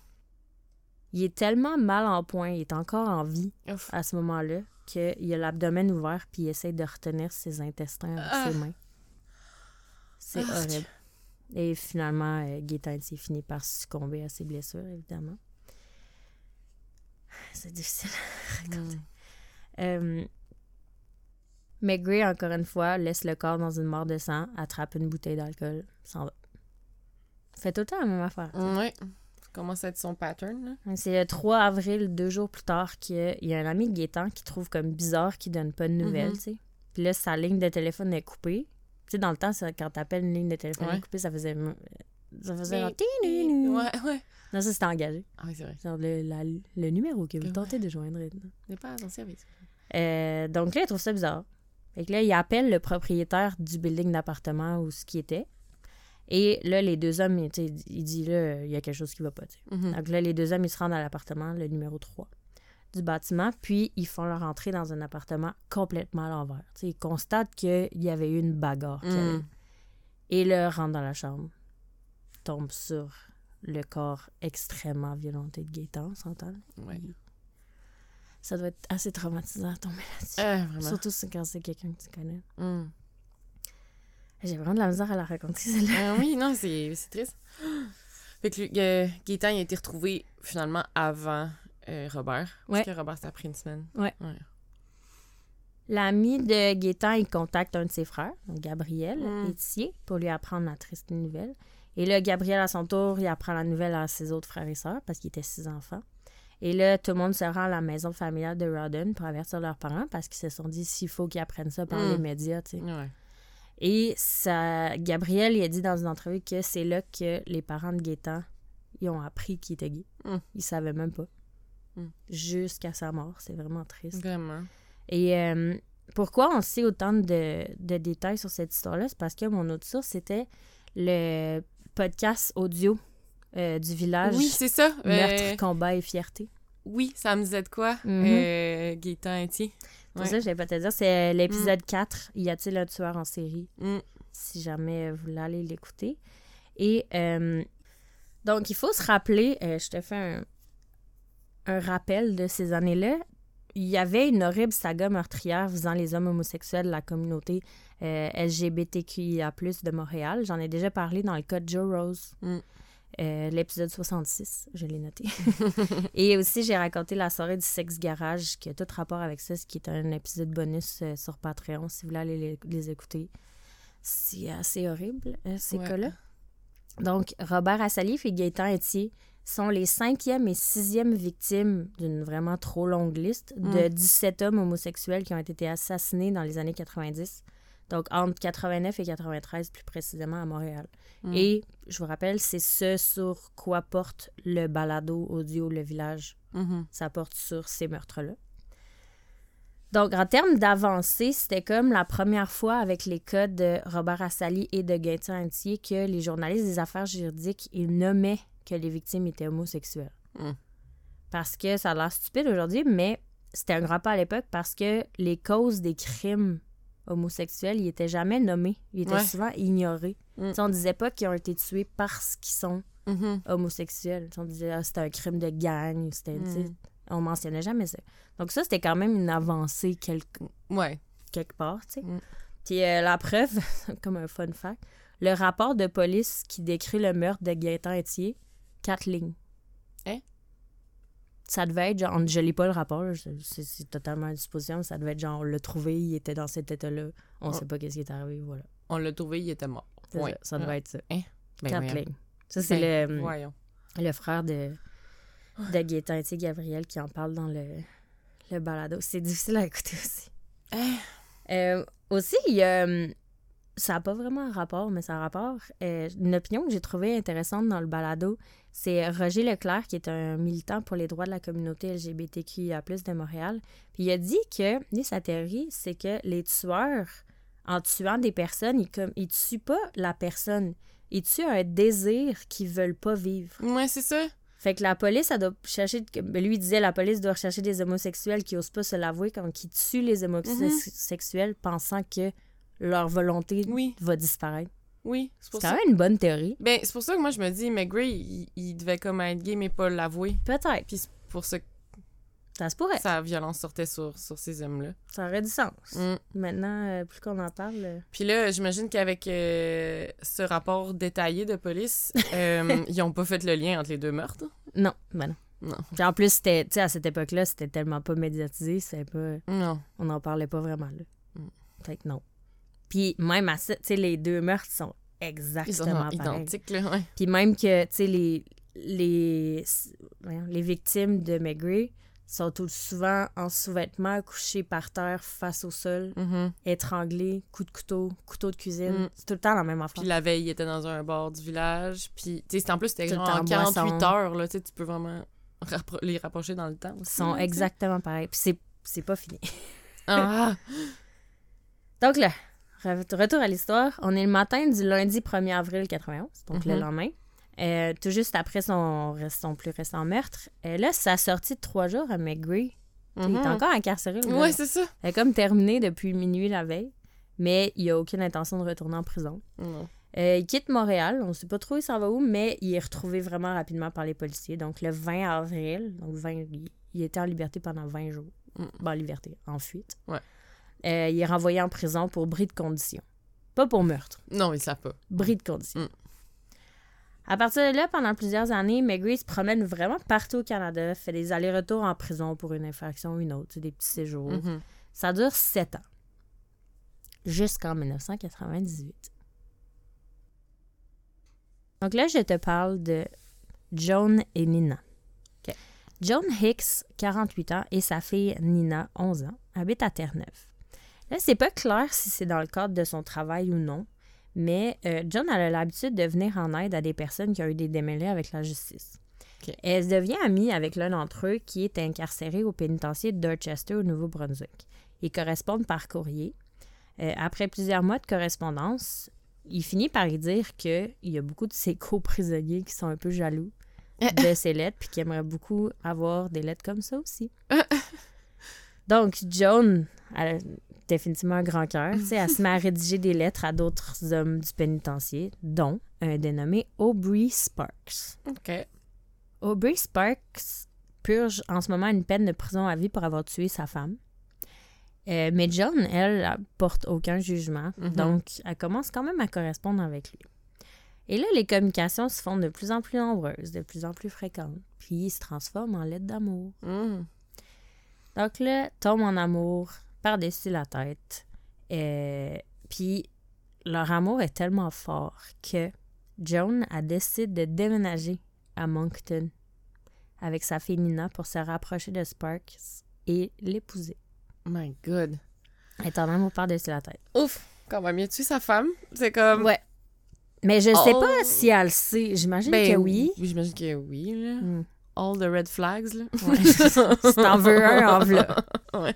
Il est tellement mal en point, il est encore en vie. Ouf. à ce moment-là, qu'il a l'abdomen ouvert, puis il essaie de retenir ses intestins avec Ah. ses mains. C'est Ah, horrible. Et finalement, euh, Gaétan s'est fini par succomber à ses blessures, évidemment. C'est difficile. Mm. Euh, McGray, encore une fois, laisse le corps dans une mort de sang, attrape une bouteille d'alcool, s'en va. Fait tout le temps la même affaire. Ouais. Ça commence à être son pattern, là. C'est le 3 avril, deux jours plus tard, qu'il y a un ami de Gaétan qui trouve comme bizarre qu'il donne pas de nouvelles, tu sais. Puis là, sa ligne de téléphone est coupée. Tu sais, dans le temps, ça- quand t'appelles une ligne de téléphone Ouais. coupée, ça faisait... Ça faisait... Mais- genre. Ouais, ouais. Non, ça, c'était engagé. Ah oui, c'est vrai. Genre le, la- le numéro que vous tentez de joindre. est- n'est pas à ton service. Euh, donc là, il trouve ça bizarre. Fait que là, il appelle le propriétaire du building d'appartement où ce qui était. Et là, les deux hommes, il dit là, il y a quelque chose qui va pas. Mhm. Donc là, les deux hommes, ils se rendent à l'appartement, le numéro 3 du bâtiment, puis ils font leur entrée dans un appartement complètement à l'envers. Ils constatent qu'il y avait eu une bagarre. Mm. Et là, rentre dans la chambre, tombe sur le corps extrêmement violenté de Gaétan, s'entend? Ouais. Ça doit être assez traumatisant à tomber là-dessus. Euh. Surtout quand c'est quelqu'un que tu connais. Mm. J'ai vraiment de la misère à la raconter, celle-là. Ah oui, non, c'est triste. <gasps> Fait que euh, Gaétan, il a été retrouvé finalement avant euh, Robert. Ouais. Parce que Robert, ça a pris une semaine. Ouais. L'ami de Gaétan, il contacte un de ses frères, donc Gabriel Mm. Etier, pour lui apprendre la triste nouvelle. Et là, Gabriel, à son tour, il apprend la nouvelle à ses autres frères et sœurs, parce qu'il était six enfants. Et là, tout le monde se rend à la maison familiale de Rodden pour avertir leurs parents, parce qu'ils se sont dit s'il faut qu'ils apprennent ça par les médias, tu sais. Ouais. Et ça, Gabriel, il a dit dans une entrevue que c'est là que les parents de Gaétan, ils ont appris qu'il était gay. Mm. Ils savaient même pas. Mm. Jusqu'à sa mort. C'est vraiment triste. Vraiment. Et euh, pourquoi on sait autant de, de détails sur cette histoire-là? C'est parce que mon autre source, c'était le podcast audio euh, du village Oui, c'est ça. Meurtre, Euh, combat et fierté. oui, ça me disait de quoi? Mhm. Euh, Gaétan Etier. Ouais. ça, je vais pas te dire. C'est l'épisode 4. Y a-t-il un tueur en série? Mm. si jamais vous voulez aller l'écouter. Et donc, il faut se rappeler, je te fais un, un rappel de ces années-là. Il y avait une horrible saga meurtrière visant les hommes homosexuels de la communauté euh, LGBTQIA+, de Montréal. J'en ai déjà parlé dans le cas de Joe Rose. Mm. Euh, L'épisode 66, je l'ai noté. <laughs> Et aussi, j'ai raconté la soirée du sexe garage, qui a tout rapport avec ça, ce qui est un épisode bonus euh, sur Patreon, si vous voulez aller les, les écouter. C'est assez horrible, euh, ces Ouais. cas-là. Donc, Robert Assalif et Gaétan Etier sont les cinquième et sixième victimes d'une vraiment trop longue liste de Mm. 17 hommes homosexuels qui ont été assassinés dans les années 90. Donc, entre 89 et 93, plus précisément à Montréal. Mm. Et, je vous rappelle, c'est ce sur quoi porte le balado audio Le Village. Mhm. Ça porte sur ces meurtres-là. Donc, en termes d'avancée, c'était comme la première fois avec les cas de Robert Assali et de Gaëtan Antier que les journalistes des affaires juridiques ils nommaient que les victimes étaient homosexuelles. Mm. Parce que ça a l'air stupide aujourd'hui, mais c'était un grand pas à l'époque parce que les causes des crimes homosexuels, ils étaient jamais nommés. Ils étaient Ouais. souvent ignorés. Mm. On disait pas qu'ils ont été tués parce qu'ils sont Mhm. homosexuels. On disait ah, c'était un crime de gang, c'était, Mm. on mentionnait jamais ça. Donc ça, c'était quand même une avancée quelque, Ouais. quelque part. Mm. Puis euh, la preuve, <laughs> comme un fun fact, le rapport de police qui décrit le meurtre de Gaëtan Etier, quatre lignes. Hein? Ça devait être genre, je lis pas le rapport, c'est totalement à disposition, ça devait être genre, on l'a trouvé, il était dans cet état-là, on sait pas qu'est-ce qui est arrivé, voilà. On l'a trouvé, il était mort. Ouais. ça, ça devait être ça. Hein? Ben, quatre. Ça, c'est Ben, le, Voyons. le frère de, de Gaétan Gabriel, qui en parle dans le, le balado. C'est difficile à écouter aussi. Hein? Euh, aussi, il y a, hum, ça n'a pas vraiment un rapport, mais ça a un rapport. Euh, une opinion que j'ai trouvée intéressante dans le balado, c'est Roger Leclerc, qui est un militant pour les droits de la communauté LGBTQIA+, de Montréal. Puis il a dit que, lui, sa théorie, c'est que les tueurs, en tuant des personnes, ils, comme, ils tuent pas la personne. Ils tuent un désir qu'ils veulent pas vivre. Ouais, c'est ça. Fait que la police, elle doit chercher. ben, Lui il disait la police doit rechercher des homosexuels qui osent pas se l'avouer, comme qui tuent les homosexuels pensant que leur volonté Oui. va disparaître. Oui, c'est C'est pour quand ça. même une bonne théorie. Ben, c'est pour ça que moi, je me dis, McGray, il, il devait comme être gay, mais pas l'avouer. Peut-être. Puis c'est pour ça que Ça se pourrait. sa violence sortait sur, sur ces hommes-là. Ça aurait du sens. Mm. Maintenant, euh, plus qu'on en parle. euh, Puis là, j'imagine qu'avec euh, ce rapport détaillé de police, <laughs> ils ont pas fait le lien entre les deux meurtres? Non, ben non. Non. Puis en plus, c'était, tu sais, à cette époque-là, c'était tellement pas médiatisé, c'était pas. Non. On n'en parlait pas vraiment, là. Mm. Fait que non. Puis même à ça, tu sais, les deux meurtres sont Ils exactement sont identiques, là, ouais. Puis même que, tu sais, les, les, les victimes de Maigret sont souvent en sous-vêtements, couchés par terre, face au sol, Mhm. étranglés, coup de couteau, couteau de cuisine. Mm. C'est tout le temps la même affaire. Puis la veille, il était dans un bar du village. Puis, tu sais, en plus, c'était genre en en 48 boisson. heures, là. Tu sais, tu peux vraiment rappro- les rapprocher dans le temps Ils aussi. sont là, tu sais. exactement pareils. Puis c'est, pas fini. Ah! <laughs> Donc là, retour à l'histoire. On est le matin du lundi 1er avril 91, donc le Mhm. lendemain. Euh, tout juste après son, son plus récent meurtre. Euh, là, sa sortie de trois jours à McGree. Il est Mhm. encore incarcéré. Ouais, c'est ça. Elle est comme terminée depuis minuit la veille, mais il a aucune intention de retourner en prison. Euh, il quitte Montréal, on ne sait pas trop où il s'en va où, mais il est retrouvé vraiment rapidement par les policiers. Donc le 20 avril, donc 20, il, il était en liberté pendant 20 jours. Mm. En liberté, en fuite. Ouais. Euh, il est renvoyé en prison pour bris de condition. Pas pour meurtre, Non, ils savent pas. bris de condition. Mm. À partir de là, pendant plusieurs années, Megri se promène vraiment partout au Canada, fait des allers-retours en prison pour une infraction ou une autre, des petits séjours. Mhm. Ça dure sept ans. Jusqu'en 1998. Donc là, je te parle de Joan et Nina. OK. Joan Hicks, 48 ans, et sa fille Nina, 11 ans, habitent à Terre-Neuve. Là, c'est pas clair si c'est dans le cadre de son travail ou non, mais euh, John a l'habitude de venir en aide à des personnes qui ont eu des démêlés avec la justice. OK. Et elle devient amie avec l'un d'entre eux qui est incarcéré au pénitencier de Dorchester au Nouveau-Brunswick. Ils correspondent par courrier. Euh, après plusieurs mois de correspondance, il finit par y dire qu'il y a beaucoup de ses <laughs> co-prisonniers qui sont un peu jaloux de ses lettres puis qui aimeraient beaucoup avoir des lettres comme ça aussi. Donc, Joan a définitivement un grand cœur. Elle se <laughs> met à rédiger des lettres à d'autres hommes du pénitencier, dont un dénommé Aubrey Sparks. OK. Aubrey Sparks purge en ce moment une peine de prison à vie pour avoir tué sa femme. Euh, mais John, elle, elle porte aucun jugement. Mhm. Donc, elle commence quand même à correspondre avec lui. Et là, les communications se font de plus en plus nombreuses, de plus en plus fréquentes. Puis, ils se transforment en lettres d'amour. Mhm. Donc là, tombe en amour par-dessus la tête. Euh, puis leur amour est tellement fort que Joan a décidé de déménager à Moncton avec sa fille Nina pour se rapprocher de Sparks et l'épouser. My God. Elle est en amour par-dessus la tête. Ouf. Quand même, mieux tué sa femme? C'est comme. Ouais. Mais je sais Oh. pas si elle le sait. J'imagine Ben que oui. J'imagine que oui, là. Hmm. All the red flags, là. Ouais. <laughs> si t'en veux un, en v'là. <laughs> Ouais.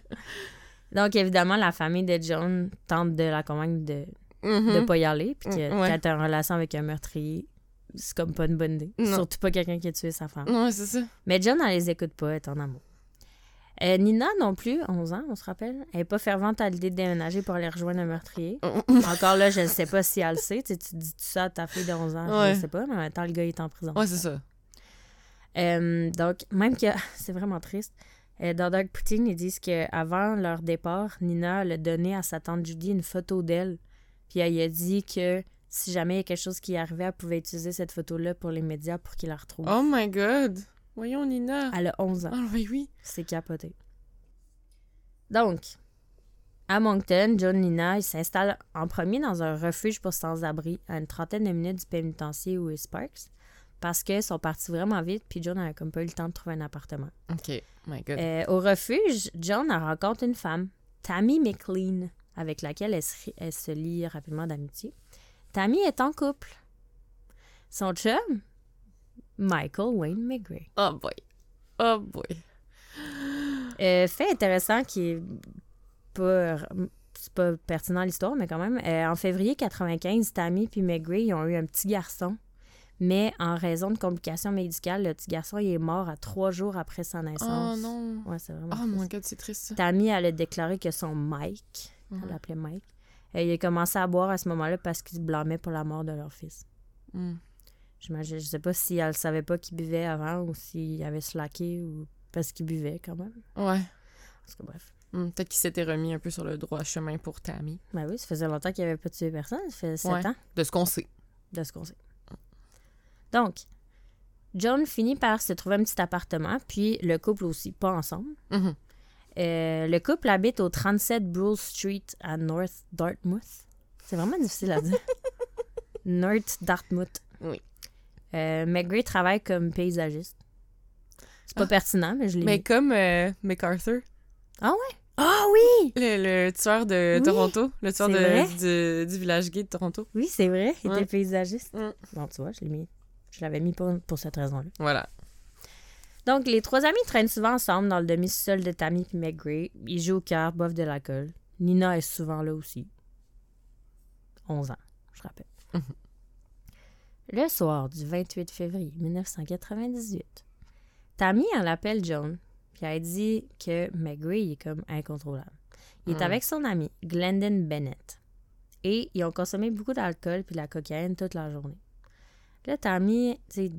Donc, évidemment, la famille de Joan tente de la convaincre de Mhm. de pas y aller, puis que Mm, ouais. quand t'es en relation avec un meurtrier, c'est comme pas une bonne idée. Non. Surtout pas quelqu'un qui a tué sa femme. Ouais, c'est ça. Mais John, elle les écoute pas, elle est en amour. Euh, Nina non plus, 11 ans, on se rappelle, elle est pas fervente à l'idée de déménager pour aller rejoindre un meurtrier. <laughs> Encore là, je ne sais pas si elle le sait. Tu, sais, tu dis tout ça à ta fille de 11 ans, je ne sais pas, mais en même temps, le gars il est en prison. Ouais, c'est ça. Euh, donc, même que <laughs> c'est vraiment triste. Euh, dans Dark Poutine, ils disent qu'avant leur départ, Nina a donné à sa tante Judy une photo d'elle. Puis elle a dit que si jamais il y a quelque chose qui arrivait, elle pouvait utiliser cette photo-là pour les médias pour qu'ils la retrouvent. Oh my God. Voyons, Nina. Elle a 11 ans. Ah oui, oui. C'est capoté. Donc, à Moncton, John Nina il s'installe en premier dans un refuge pour sans-abri à une trentaine de minutes du pénitencier où est Sparks parce qu'ils sont partis vraiment vite puis John n'a comme pas eu le temps de trouver un appartement. OK. My God. Euh, au refuge, John rencontre une femme, Tammy McLean, avec laquelle elle se, elle se lie rapidement d'amitié. Tammy est en couple. Son chum, Michael Wayne McGray. Oh boy. Oh boy. Euh, fait intéressant qui est pas, c'est pas pertinent à l'histoire, mais quand même. euh, en février 95, Tammy puis McGray ils ont eu un petit garçon. Mais en raison de complications médicales, le petit garçon il est mort à trois jours après sa Oh naissance. non. Ouais, c'est vraiment Oh triste. my God, c'est triste, ça. Tammy, elle a déclaré que son Mike, elle l'appelait Mike, euh, il a commencé à boire à ce moment-là parce qu'il se blâmait pour la mort de leur fils. Mm. J'imagine, je sais pas si elle savait pas qu'il buvait avant ou s'il avait slacké ou parce qu'il buvait quand même. Ouais. Parce que bref. Mm, Peut-être qu'il s'était remis un peu sur le droit chemin pour Tammy. Ben oui, ça faisait longtemps qu'il avait pas tué personne. Ça fait sept Ouais. ans De ce qu'on sait. de ce qu'on sait. Donc, John finit par se trouver un petit appartement, puis le couple aussi, pas ensemble. Mhm. Euh, le couple habite au 37 Bruce Street à North Dartmouth. C'est vraiment difficile à dire. <laughs> North Dartmouth. Oui. Euh, McGray travaille comme paysagiste. C'est pas Ah. pertinent, mais je l'ai Mais mis. comme euh, MacArthur, Ah oui! le, le tueur de Oui, Toronto, le tueur de, du, du village gay de Toronto. Oui, c'est vrai, il Ouais. était paysagiste. Mm. Bon, tu vois, je l'ai mis. Je l'avais mis pour, pour cette raison-là. Voilà. Donc, les trois amis traînent souvent ensemble dans le demi-sol de Tammy et McGray. Ils jouent au cœur, boivent de l'alcool. Nina est souvent là aussi. 11 ans, je rappelle. <laughs> Le soir du 28 février 1998, Tammy, elle appelle Joan, puis elle dit que McGray est comme incontrôlable. Il est Mhm. avec son ami, Glendon Bennett. Et ils ont consommé beaucoup d'alcool puis de la cocaïne toute la journée. Là, Tammy, ils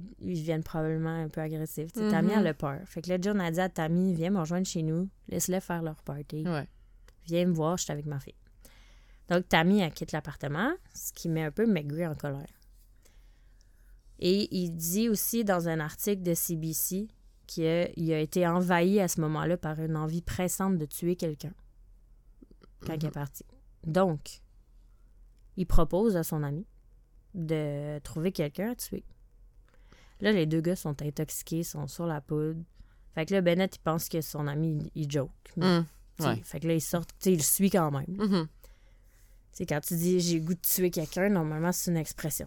viennent probablement un peu agressifs. Tammy, Mhm. elle a peur. Fait que là, John a dit à Tammy, viens me rejoindre chez nous, laisse-les faire leur party. Ouais. Viens me voir, je suis avec ma fille. Donc, Tammy, elle quitte l'appartement, ce qui met un peu McGree en colère. Et il dit aussi dans un article de CBC qu'il a, a été envahi à ce moment-là par une envie pressante de tuer quelqu'un quand il est parti. Donc, il propose à son ami de trouver quelqu'un à tuer. Là, les deux gars sont intoxiqués, sont sur la poudre. Fait que là, Bennett, il pense que son ami, il, il joke. Mais, Hum. Ouais. Fait que là, il sort, tu sais, il le suit quand même. C'est quand tu dis j'ai goût de tuer quelqu'un, normalement, c'est une expression.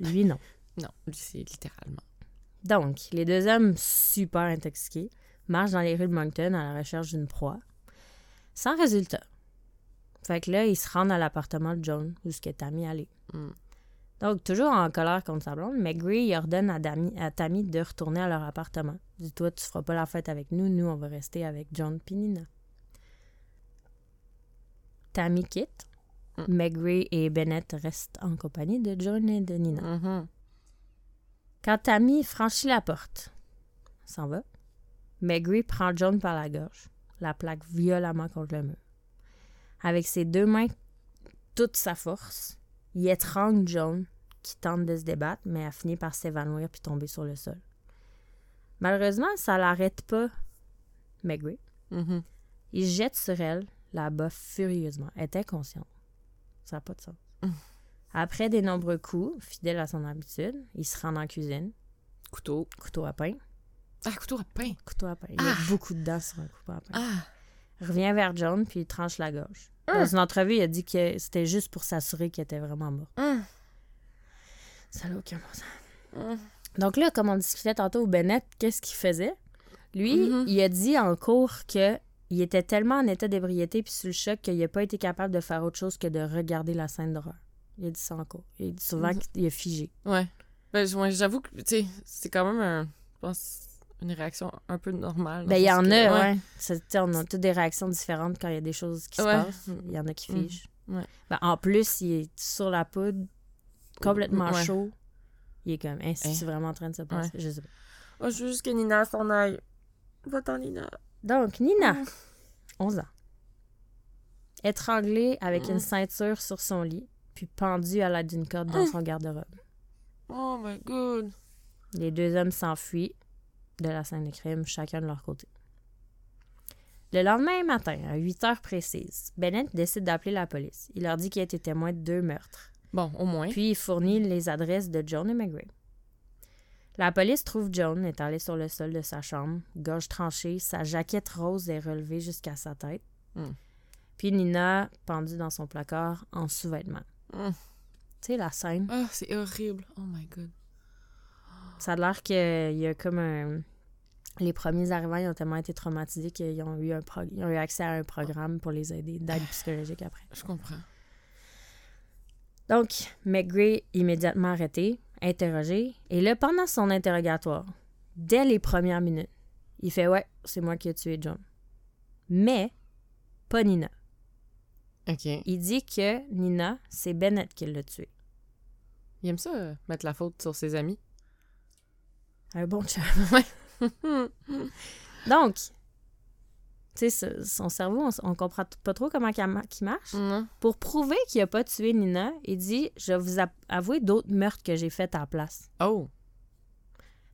Lui, non. <laughs> Non, lui, c'est littéralement. Donc, les deux hommes super intoxiqués marchent dans les rues de Moncton à la recherche d'une proie. Sans résultat. Fait que là, ils se rendent à l'appartement de John, où ce que Tammy allait. Mm. Donc, toujours en colère contre sa blonde, McGree ordonne à, Dami- à Tammy de retourner à leur appartement. Dis-toi, tu feras pas la fête avec nous, nous, on va rester avec John et Nina. Tammy quitte. Mm. McGree et Bennett restent en compagnie de John et de Nina. Mhm. Quand Tammy franchit la porte, s'en va, McGree prend John par la gorge, la plaque violemment contre le mur. Avec ses deux mains, toute sa force, il étrangle John, qui tente de se débattre, mais a fini par s'évanouir puis tomber sur le sol. Malheureusement, ça l'arrête pas, McGree. Mhm. Il jette sur elle, la bat furieusement. Elle est inconsciente. Ça n'a pas de sens. Mm. Après des nombreux coups, fidèle à son habitude, il se rend en cuisine, Couteau. couteau à pain, Ah, couteau à pain. couteau à pain. Il y a Ah! beaucoup de dents sur un couteau à pain. Ah. Revient vers John, puis il tranche la gorge. Ah! Dans une entrevue, il a dit que c'était juste pour s'assurer qu'il était vraiment mort. Hum. Ça n'a aucun bon sens. Hum. Donc là, comme on discutait tantôt, Bennett, qu'est-ce qu'il faisait? Lui, Mhm. il a dit en cours que il était tellement en état d'ébriété puis sous le choc qu'il n'a pas été capable de faire autre chose que de regarder la scène d'horreur. Il a dit ça en cours. Il a dit souvent Mhm. qu'il a figé. Ouais. Ben, j'avoue que, tu sais, c'est quand même un. Je pense. Une réaction un peu normale. Ben, il y en que- a, ouais. C'est- sais, on a toutes des réactions différentes quand il y a des choses qui Ouais. se passent. Il y en a qui Mhm. figent. Ouais. Ben, en plus, il est sur la poudre, complètement Ouais. chaud. Il est comme, hein, c'est Hein. vraiment en train de se passer. Je sais pas. Oh, je veux juste que Nina s'en aille. Va-t'en, Nina. Donc, Nina, Mhm. 11 ans. Étranglée avec Mm. une ceinture sur son lit, puis pendue à l'aide d'une corde dans Mm. son garde-robe. Oh my god. Les deux hommes s'enfuient de la scène de crime, chacun de leur côté. Le lendemain matin, à 8 heures précises, Bennett décide d'appeler la police. Il leur dit qu'il a été témoin de deux meurtres. Bon, au moins. Puis il fournit les adresses de John et McGray. La police trouve John étalé sur le sol de sa chambre, gorge tranchée, sa jaquette rose est relevée jusqu'à sa tête. Mm. Puis Nina pendue dans son placard en sous-vêtements. Mm. Tu sais, la scène. Ah, c'est horrible. Oh my god. Ça a l'air qu'il y a comme un. Les premiers arrivants, ils ont tellement été traumatisés qu'ils ont eu, un prog- ils ont eu accès à un programme pour les aider, d'aide <laughs> psychologique après. Je comprends. Donc, McGray, immédiatement arrêté, interrogé, et là, pendant son interrogatoire, dès les premières minutes, il fait Ouais, c'est moi qui ai tué John. Mais, pas Nina. Ok. Il dit que Nina, c'est Bennett qui l'a tué. Il aime ça, euh, mettre la faute sur ses amis. Un bon chat. Hum. <laughs> Donc, tu sais, son cerveau, on, on comprend pas trop comment qu'il ma- qu'il marche. Pour prouver qu'il a pas tué Nina, il dit Je vais vous avouer d'autres meurtres que j'ai faits à la place. Oh.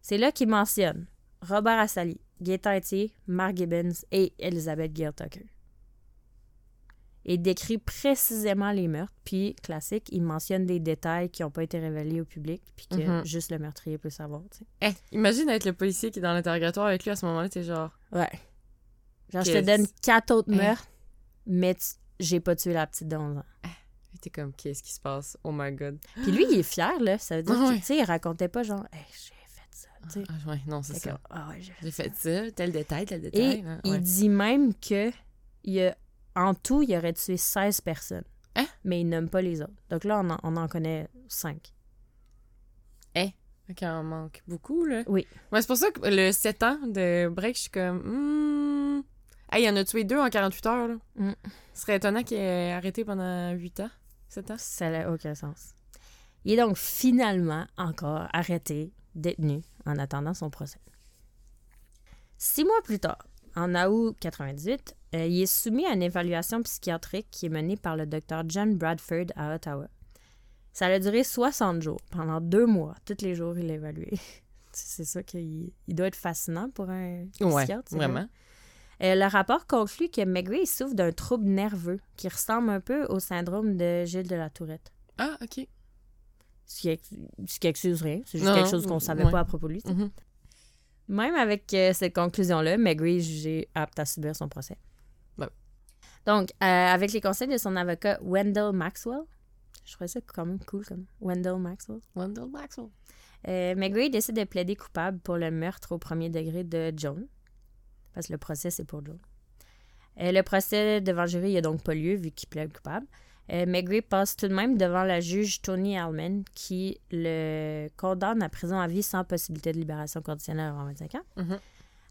C'est là qu'il mentionne Robert Assali, Gay Etier, Mark Gibbons et Elizabeth Gail Tucker. Il décrit précisément les meurtres, puis, classique, il mentionne des détails qui n'ont pas été révélés au public, puis que Mhm. juste le meurtrier peut savoir. tu sais. Eh, imagine être le policier qui est dans l'interrogatoire avec lui à ce moment-là, t'es genre. Ouais. Genre, je te donne quatre autres Hein? meurtres, mais tu- j'ai pas tué la petite de 11 ans. Et T'es comme, qu'est-ce qui se passe? Oh my god. Puis lui, il est fier, là. Ça veut dire Ah que, ouais. tu sais, il racontait pas genre, hey, j'ai fait ça. Ah, ouais, non, c'est ça. que, ah ouais, j'ai fait ça, tel détail, tel détail. Et hein, il dit même que il a, en tout, il aurait tué 16 personnes. Hein? Mais il nomme pas les autres. Donc là, on en, on en connaît 5. Fait qu'il en manque beaucoup, là. Oui. Ouais, c'est pour ça que le 7 ans de break, je suis comme. Hmm. Hey, il en a tué deux en 48 heures, là. Mm. Ce serait étonnant qu'il ait arrêté pendant 8 ans. 7 ans. Ça n'a aucun sens. Il est donc finalement encore arrêté, détenu, en attendant son procès. Six mois plus tard, en août 98, euh, il est soumis à une évaluation psychiatrique qui est menée par le docteur John Bradford à Ottawa. Ça a duré 60 jours. Pendant deux mois, tous les jours, il l'a évalué. <laughs> C'est ça qu'il il doit être fascinant pour un Ouais, psychiatre. c'est vraiment. euh, le rapport conclut que Megray souffre d'un trouble nerveux qui ressemble un peu au syndrome de Gilles de la Tourette. Ah, OK. Ce qui, ce qui excuse rien. C'est juste Non, quelque chose qu'on savait ouais. pas à propos de lui. Mhm. Même avec euh, cette conclusion-là, Megray est jugé apte à subir son procès. Donc, euh, avec les conseils de son avocat Wendell Maxwell, je trouvais ça quand même cool comme Wendell Maxwell, Wendell Maxwell. euh, décide de plaider coupable pour le meurtre au premier degré de Joan. Parce que le procès, c'est pour Joan. Euh, le procès devant le jury n'a donc pas lieu vu qu'il plaide coupable. Euh, passe tout de même devant la juge Tony Allman qui le condamne à prison à vie sans possibilité de libération conditionnelle avant 25 ans. Mhm.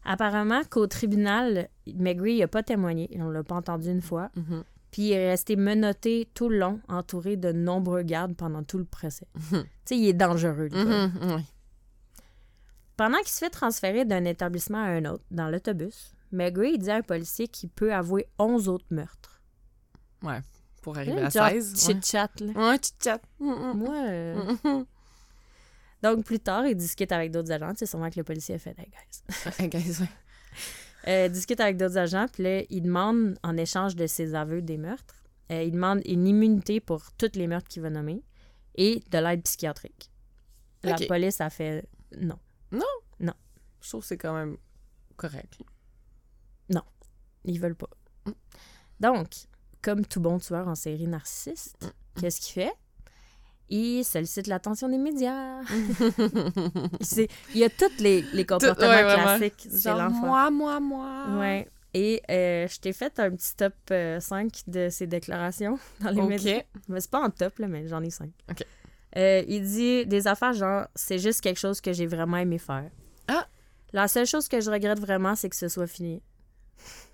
Apparemment qu'au tribunal, Megray n'a pas témoigné. On l'a pas entendu une fois. Mhm. Puis il est resté menotté tout le long, entouré de nombreux gardes pendant tout le procès. Mhm. Tu sais, il est dangereux. le gars. Mhm, ouais. Pendant qu'il se fait transférer d'un établissement à un autre, dans l'autobus, Megray dit à un policier qu'il peut avouer 11 autres meurtres. Ouais. Pour arriver à Genre 16. Ouais, chit-chat, là. ouais tu chat. Mhm. Moi, euh. Donc, plus tard, il discute avec d'autres agents. C'est sûrement que le policier a fait « Hey, guys. <laughs> Hey, guys, ouais. <laughs> Euh, discute avec d'autres agents, puis là, il demande, en échange de ses aveux des meurtres, euh, il demande une immunité pour tous les meurtres qu'il va nommer et de l'aide psychiatrique. La police a fait non. Je trouve que c'est quand même correct. Ils veulent pas. Mm. Donc, comme tout bon tueur en série narcissiste, Mm. qu'est-ce qu'il fait? Il sollicite l'attention des médias. <laughs> Il y a tous les, les comportements ouais, vraiment. classiques chez Genre, l'enfant. moi, moi, moi. Ouais. Et euh, je t'ai fait un petit top euh, 5 de ses déclarations <laughs> dans les médias. OK. Mais c'est pas en top, là, mais j'en ai 5. OK. il dit des affaires genre c'est juste quelque chose que j'ai vraiment aimé faire. Ah! La seule chose que je regrette vraiment, c'est que ce soit fini.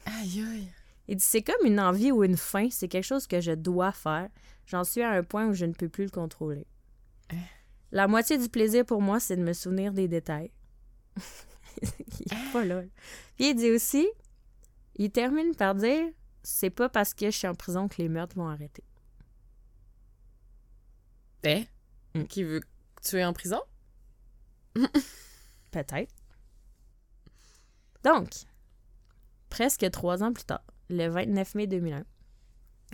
Aïe, aïe. Il dit c'est comme une envie ou une faim, c'est quelque chose que je dois faire. J'en suis à un point où je ne peux plus le contrôler. Hein? La moitié du plaisir pour moi, c'est de me souvenir des détails. <laughs> il est pas là. Puis il dit aussi, il termine par dire c'est pas parce que je suis en prison que les meurtres vont arrêter. Eh? Mm. Qui veut tuer en prison? <laughs> Peut-être. Donc, presque trois ans plus tard, le 29 mai 2001,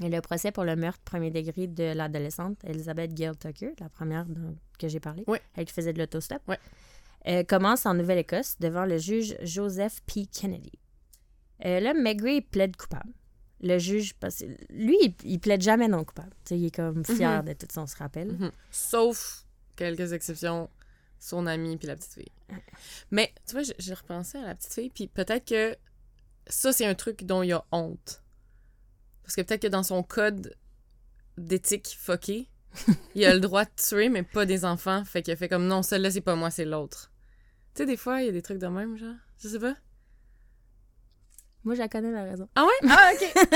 et le procès pour le meurtre premier degré de l'adolescente Elizabeth Gail Tucker, la première dont- que j'ai parlé, elle qui faisait de l'autostop, euh, commence en Nouvelle-Écosse devant le juge Joseph P. Kennedy. Euh, là, Megray plaide coupable. Le juge, parce lui, il, il plaide jamais non coupable. Il est comme fier de tout ça, on se rappelle. Mhm. Sauf quelques exceptions, son ami puis la petite fille. Mais tu vois, j'ai- j'ai repensé à la petite fille, puis peut-être que ça, c'est un truc dont il a honte. Parce que peut-être que dans son code d'éthique fucké, il a le droit de tuer, mais pas des enfants. Fait qu'il a fait comme non, celle-là, c'est pas moi, c'est l'autre. Tu sais, des fois, il y a des trucs de même, genre. Je sais pas. Moi, je la connais la raison. Ah ouais? Ah, ok.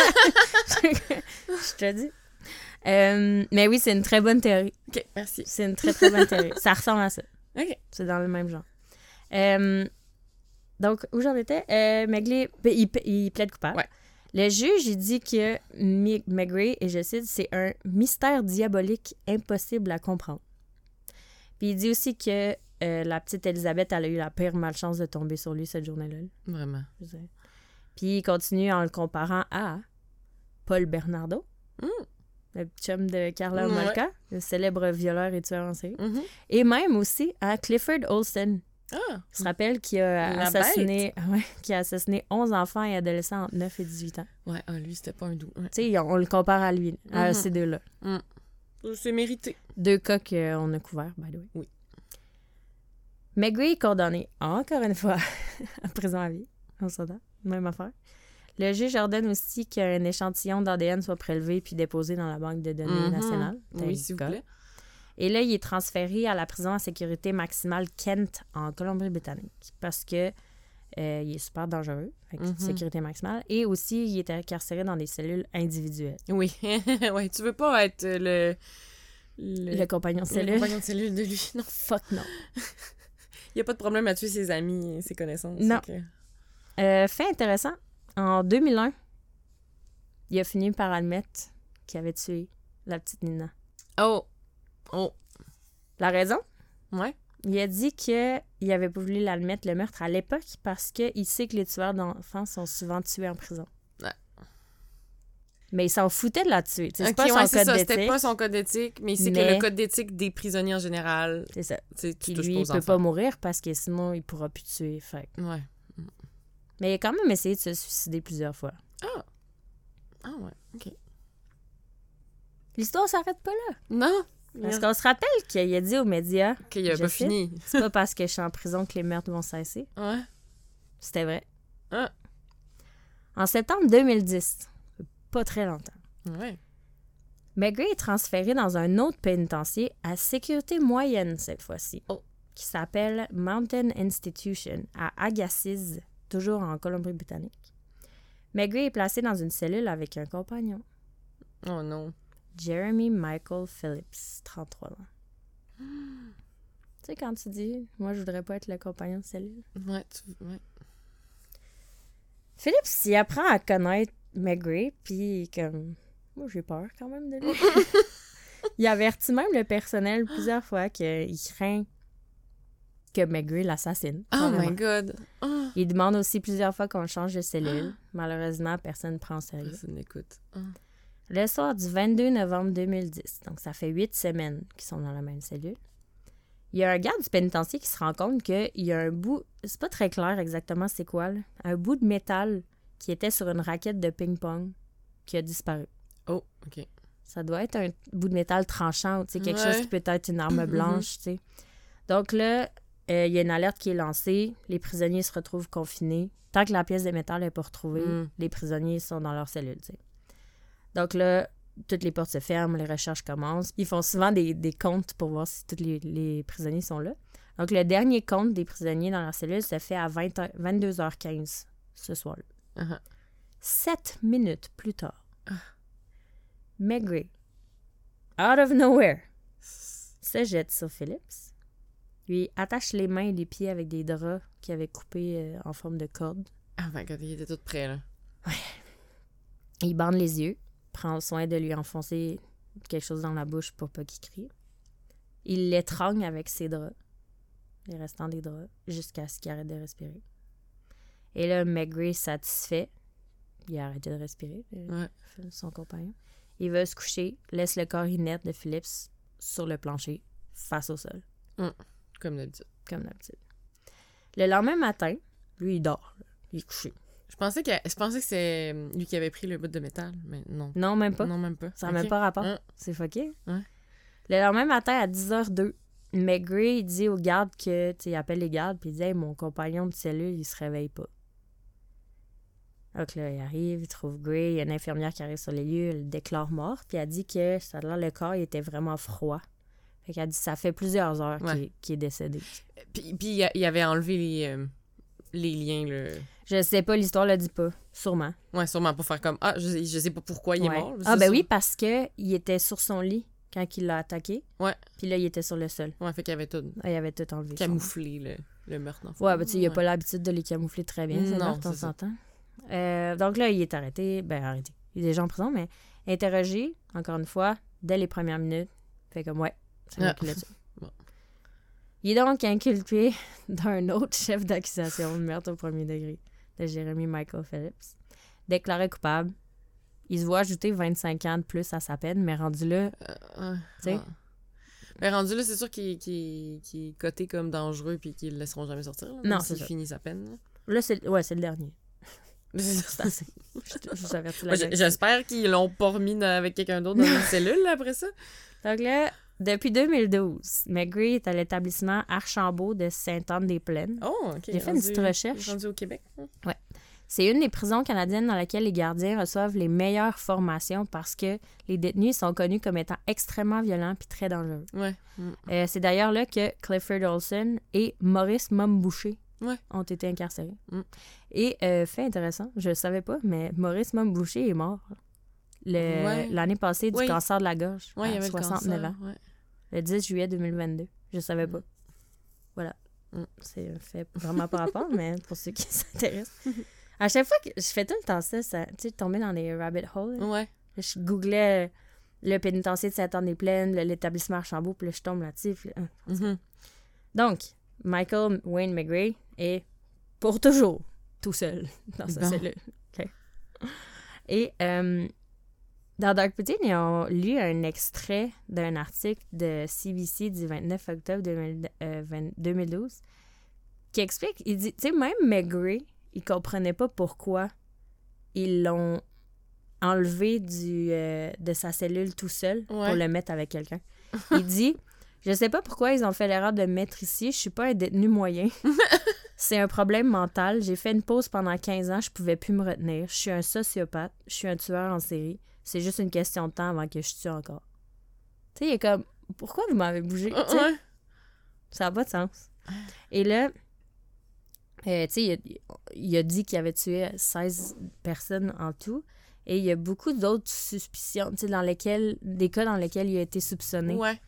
<laughs> je te dis. Euh, mais oui, c'est une très bonne théorie. ok, merci. C'est une très, très bonne théorie. Ça ressemble à ça. Ok. C'est dans le même genre. Euh, donc, où j'en étais? Euh, Megley, ben, il, il plaide coupable. Ouais. Le juge, il dit que Megray, et je cite, c'est un mystère diabolique impossible à comprendre. Puis il dit aussi que euh, la petite Elisabeth, elle a eu la pire malchance de tomber sur lui cette journée-là. Vraiment. Puis il continue en le comparant à Paul Bernardo, Mm. le petit chum de Carla Ouais. Malka, le célèbre violeur et tueur en série. Mhm. Et même aussi à Clifford Olsen. Ah! Se rappelle qu'il a, La assassiné, <laughs> ouais, qu'il a assassiné 11 enfants et adolescents entre 9 et 18 ans. Ouais, ah, lui, c'était pas un doux. Ouais. Tu sais, on, on le compare à lui, à Mhm. ces deux-là. C'est mérité. Deux cas qu'on a couverts, by the way. Oui. Megray est condamné, encore une fois, <laughs> à prison à vie. On s'entend, même affaire. Le juge ordonne aussi qu'un échantillon d'ADN soit prélevé puis déposé dans la banque de données Mhm. nationale. Oui, s'il vous plaît. Et là, il est transféré à la prison à sécurité maximale Kent en Colombie-Britannique parce que euh, il est super dangereux, que Mhm. sécurité maximale. Et aussi, il est incarcéré dans des cellules individuelles. Oui. <laughs> ouais, tu veux pas être le, le, Le compagnon de le cellule. compagnon de cellule de lui. Non. <laughs> Fuck non. <laughs> Il n'y a pas de problème à tuer ses amis et ses connaissances. Non. fait Euh, fait intéressant, en 2001, il a fini par admettre qu'il avait tué la petite Nina. que- Oh! Oh! La raison? Ouais. Il a dit qu'il avait pas voulu l'admettre, le meurtre, à l'époque, parce qu'il sait que les tueurs d'enfants sont souvent tués en prison. Ouais. Mais il s'en foutait de la tuer. tu sais, C'est pas ouais, son code d'éthique. pas son code d'éthique, mais c'est que Mais- le code d'éthique des prisonniers en général, C'est ça. tu Puis lui, il peut enfants. pas mourir parce que sinon, il pourra plus tuer. Fait. Ouais. Mais il a quand même essayé de se suicider plusieurs fois. Ah! Ah ouais, ok. L'histoire s'arrête pas là. Non! Parce qu'on se rappelle qu'il a dit aux médias Qu'il a pas fini. c'est pas parce que je suis en prison que les meurtres vont cesser. Ouais. C'était vrai. Ah. En septembre 2010, pas très longtemps, Ouais. McGray est transféré dans un autre pénitencier à sécurité moyenne cette fois-ci, Oh. qui s'appelle Mountain Institution à Agassiz, toujours en Colombie-Britannique. McGray est placé dans une cellule avec un compagnon, Oh non. Jeremy Michael Phillips, 33 ans. <gasps> Tu sais, quand tu dis, moi, je voudrais pas être le compagnon de cellule. Ouais, tu... ouais. Phillips, il apprend à connaître McGray, puis comme... Moi, j'ai peur quand même de lui. <laughs> il avertit même le personnel plusieurs fois qu'il craint que McGray l'assassine. Oh my god. Oh. Il demande aussi plusieurs fois qu'on change de cellule. <gasps> Malheureusement, personne ne prend sérieux. Personne n'écoute. Oh. Le soir du 22 novembre 2010, donc ça fait huit semaines qu'ils sont dans la même cellule, il y a un garde du pénitencier qui se rend compte qu'il y a un bout, c'est pas très clair exactement c'est quoi, là, un bout de métal qui était sur une raquette de ping-pong qui a disparu. Oh, ok. Ça doit être un bout de métal tranchant, ou tu sais, quelque Ouais. chose qui peut être une arme <clears throat> blanche, tu sais. Donc là, euh, il y a une alerte qui est lancée, les prisonniers se retrouvent confinés. Tant que la pièce de métal n'est pas retrouvée, Mm. les prisonniers sont dans leur cellule, tu sais. Donc là, toutes les portes se ferment, les recherches commencent. Ils font souvent des, des comptes pour voir si tous les, les prisonniers sont là. Donc le dernier compte des prisonniers dans leur cellule se fait à 20 heures- 22h15 ce soir-là. Uh-huh. Sept minutes plus tard, McGray, out of nowhere, se jette sur Phillips, lui attache les mains et les pieds avec des draps qu'il avait coupés euh, en forme de corde. Oh my god, il était tout prêt, là. Il bande les yeux, prend soin de lui enfoncer quelque chose dans la bouche pour pas qu'il crie. Il l'étrangle avec ses draps, les restants des draps, jusqu'à ce qu'il arrête de respirer. Et là, McGray, satisfait, il a arrêté de respirer, euh, Ouais. son compagnon. Il va se coucher, laisse le corps inerte de Phillips sur le plancher, face au sol, Comme d'habitude. comme d'habitude. Le lendemain matin, lui, il dort. là. Il est couché. Je pensais que, je pensais que c'est lui qui avait pris le bout de métal, mais non. Non, même pas. Non, même pas. Ça n'a même pas rapport. Hein? C'est fucké. Ouais. Le lendemain matin, à 10h02, McGray il dit aux gardes que, il appelle les gardes, puis il dit Hey, mon compagnon de cellule, il se réveille pas. Donc là, il arrive, il trouve Gray, il y a une infirmière qui arrive sur les lieux, elle le déclare mort, puis elle dit que ça a l'air le corps il était vraiment froid. Fait qu'elle dit ça fait plusieurs heures Ouais. qu'il est- décédé. Puis, puis il avait enlevé les, euh, les liens, le... Je sais pas, l'histoire le dit pas. Sûrement. Ouais, sûrement pour faire comme Ah, je, je sais pas pourquoi il Ouais. est mort. Ah, ben oui, parce que il était sur son lit quand il l'a attaqué. Ouais. Puis là, il était sur le sol. Ouais, fait qu'il avait tout Ah, il avait tout enlevé. camouflé, le, le meurtre. fond. Ouais, ben tu sais, il a Ouais. pas l'habitude de les camoufler très bien, Non, meurtres, on s'entend. Euh, donc là, il est arrêté. Ben, arrêté. Il est déjà en prison, mais interrogé, encore une fois, dès les premières minutes. Fait comme, ouais, c'est moi Ah. qui l'ai tué. Il est donc inculpé <laughs> d'un autre chef d'accusation de meurtre au premier degré, de Jeremy Michael Phillips. Déclaré coupable. Il se voit ajouter 25 ans de plus à sa peine, mais rendu là, Euh, ouais, Tu sais? Ben, rendu là, c'est sûr qu'il est coté comme dangereux puis qu'ils le laisseront jamais sortir. là, Non, c'est finit sa peine. là. là, c'est ouais, c'est le dernier. <laughs> C'est assez. J'espère qu'ils l'ont pas remis dans- avec quelqu'un d'autre dans une cellule là, après ça. Donc là, depuis 2012, McGree est à l'établissement Archambault de Sainte-Anne-des-Plaines. Oh, ok. J'ai fait une petite recherche. Rendu au Québec. hein. C'est une des prisons canadiennes dans laquelle les gardiens reçoivent les meilleures formations parce que les détenus sont connus comme étant extrêmement violents puis très dangereux. Ouais. Mm. Euh, c'est d'ailleurs là que Clifford Olson et Maurice Momboucher Ouais. ont été incarcérés. Mm. Et euh, fait intéressant, je ne savais pas, mais Maurice Momboucher est mort Ouais. l'année passée du Oui. cancer de la gorge Ouais, il y à avait 69 le cancer. ans. Le 10 juillet 2022. Je savais Mm. pas. Voilà. Mm. C'est un fait vraiment pas rapport, <laughs> mais pour ceux qui <laughs> s'intéressent. À chaque fois que je fais tout le temps ça, ça tu sais, tomber dans les rabbit holes. là. Ouais. Je googlais le pénitencier de Saint-Anne-des-Plaines, l'établissement Archambault, puis là, je tombe là-dessus. là, hein. Mhm. Donc, Michael Wayne McGray est pour toujours tout seul dans sa Bon. cellule. OK? Et euh, dans Dark Poutine, ils ont lu un extrait d'un article de CBC du 29 octobre 2000 euh, 20 2012 qui explique, il dit, tu sais, même McGray, il comprenait pas pourquoi ils l'ont enlevé du, euh, de sa cellule tout seul pour le mettre avec quelqu'un. Il dit Je sais pas pourquoi ils ont fait l'erreur de me mettre ici. Je suis pas un détenu moyen. <laughs> C'est un problème mental. J'ai fait une pause pendant 15 ans. Je pouvais plus me retenir. Je suis un sociopathe. Je suis un tueur en série. C'est juste une question de temps avant que je tue encore. Tu sais, il est comme Pourquoi vous m'avez bougé? Ouais. Ça n'a pas de sens. Et là, euh, tu sais, il, a- il a dit qu'il avait tué 16 personnes en tout. Et il y a beaucoup d'autres suspicions, tu sais, dans lesquelles, des cas dans lesquels il a été soupçonné. Ouais.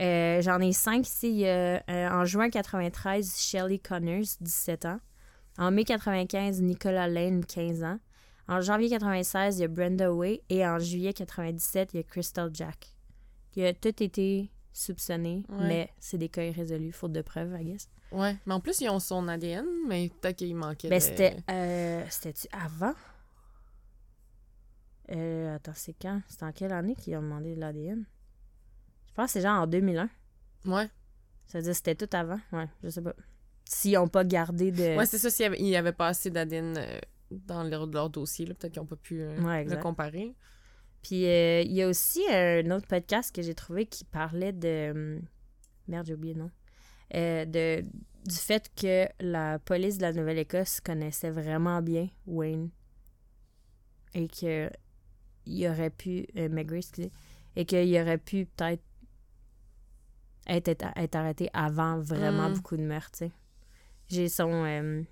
Euh, J'en ai cinq ici. Il y a, euh, en juin 93, Shelley Connors, 17 ans. En mai 95, Nicolas Lane, 15 ans. En janvier 96, il y a Brenda Way. Et en juillet 97, il y a Crystal Jack. Il a tout été soupçonné, Ouais. mais c'est des cas irrésolus, faute de preuves, I guess. Ouais. Mais en plus, ils ont son ADN, mais peut-être qu'il manquait Ben, de- c'était. Euh, C'était-tu avant? Euh, attends, c'est quand? C'est en quelle année qu'ils ont demandé de l'ADN? Je pense que c'est genre en 2001. Ouais. Ça veut dire que c'était tout avant? Ouais, je sais pas. S'ils n'ont pas gardé de. Ouais, c'est ça. S'il y avait, avait pas assez d'ADN euh, dans leur, leur dossier, peut-être qu'ils n'ont pas pu euh, Ouais, le comparer. Puis euh, il y a aussi un autre podcast que j'ai trouvé qui parlait de. hum, Merde, j'ai oublié le nom. Euh, de, du fait que la police de la Nouvelle-Écosse connaissait vraiment bien Wayne. Et que il aurait pu. Euh, McGray, excusez. Et qu'il aurait pu peut-être être, être, arrêté avant vraiment Mm. beaucoup de meurtres. J'ai son.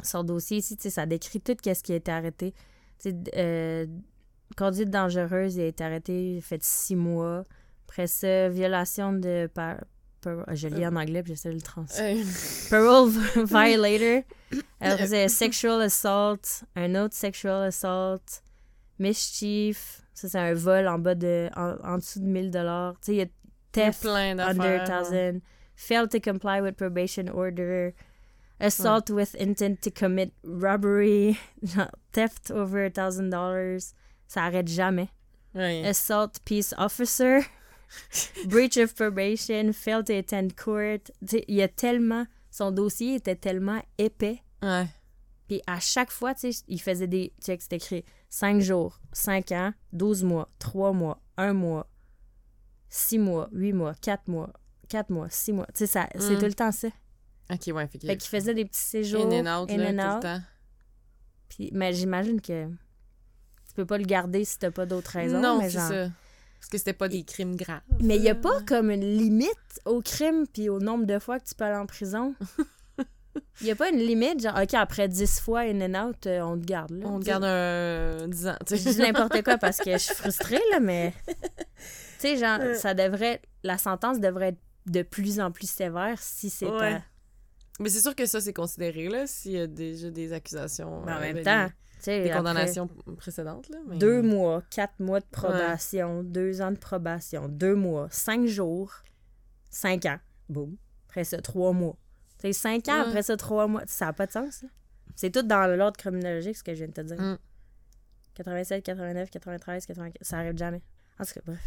Euh, son dossier ici, ça décrit tout ce qui a été arrêté. Euh, conduite dangereuse, il a été arrêté, il a fait six mois. Après ça, violation de... Par, par- je lis en anglais, puis j'essaie de le traduire. Euh, Parole violator. <laughs> Après ça, sexual assault. Un autre sexual assault. Mischief. Ça, c'est un vol en bas de... En, en dessous de 1000 dollars. Tu sais, il y a il y a theft plein under d'affaires. ouais. 1000. Failed to comply with probation order. Assault with intent to commit robbery. <laughs> genre, Theft over $1,000. Ça arrête jamais. Ouais. Assault peace officer. <laughs> Breach of probation. Failed to attend court. Il y a tellement... Son dossier était tellement épais. Ouais. Puis à chaque fois, tu sais, il faisait des checks, c'était écrit 5 jours, 5 ans, 12 mois, 3 mois, 1 mois, 6 mois, 8 mois, 4 mois, 4 mois, 6 mois. Tu sais, ça- c'est Mm. tout le temps ça. Ok, ouais. Fait qu'il faisait des petits séjours. in and out, in là, and tout le temps. Puis, mais j'imagine que tu peux pas le garder si t'as pas d'autres raisons. non, c'est genre- ça. Parce que c'était pas des crimes graves. Mais il y a pas comme une limite au crime puis au nombre de fois que tu peux aller en prison? Il <laughs> y a pas une limite, genre, OK, après 10 fois in and out, euh, on te garde. Là. On te garde un 10 ans. tu Je dis n'importe quoi parce que je suis frustrée, là, mais. <laughs> Tu sais, genre, ça devrait. La sentence devrait être de plus en plus sévère si c'est Ouais. pas. Mais c'est sûr que ça, c'est considéré, là, s'il y a déjà des accusations. Mais en euh, même temps, des- tu sais. Des condamnations précédentes, là. Mais... Deux mois, quatre mois de probation, deux ans de probation, deux mois, cinq jours, cinq ans. Boum. Après ça, trois mois. Tu sais, cinq ans, Ouais. après ça, trois mois. Ça n'a pas de sens, là. C'est tout dans l'ordre criminologique, ce que je viens de te dire. Mm. 87, 89, 93, 94. Ça arrive jamais. En tout cas, bref.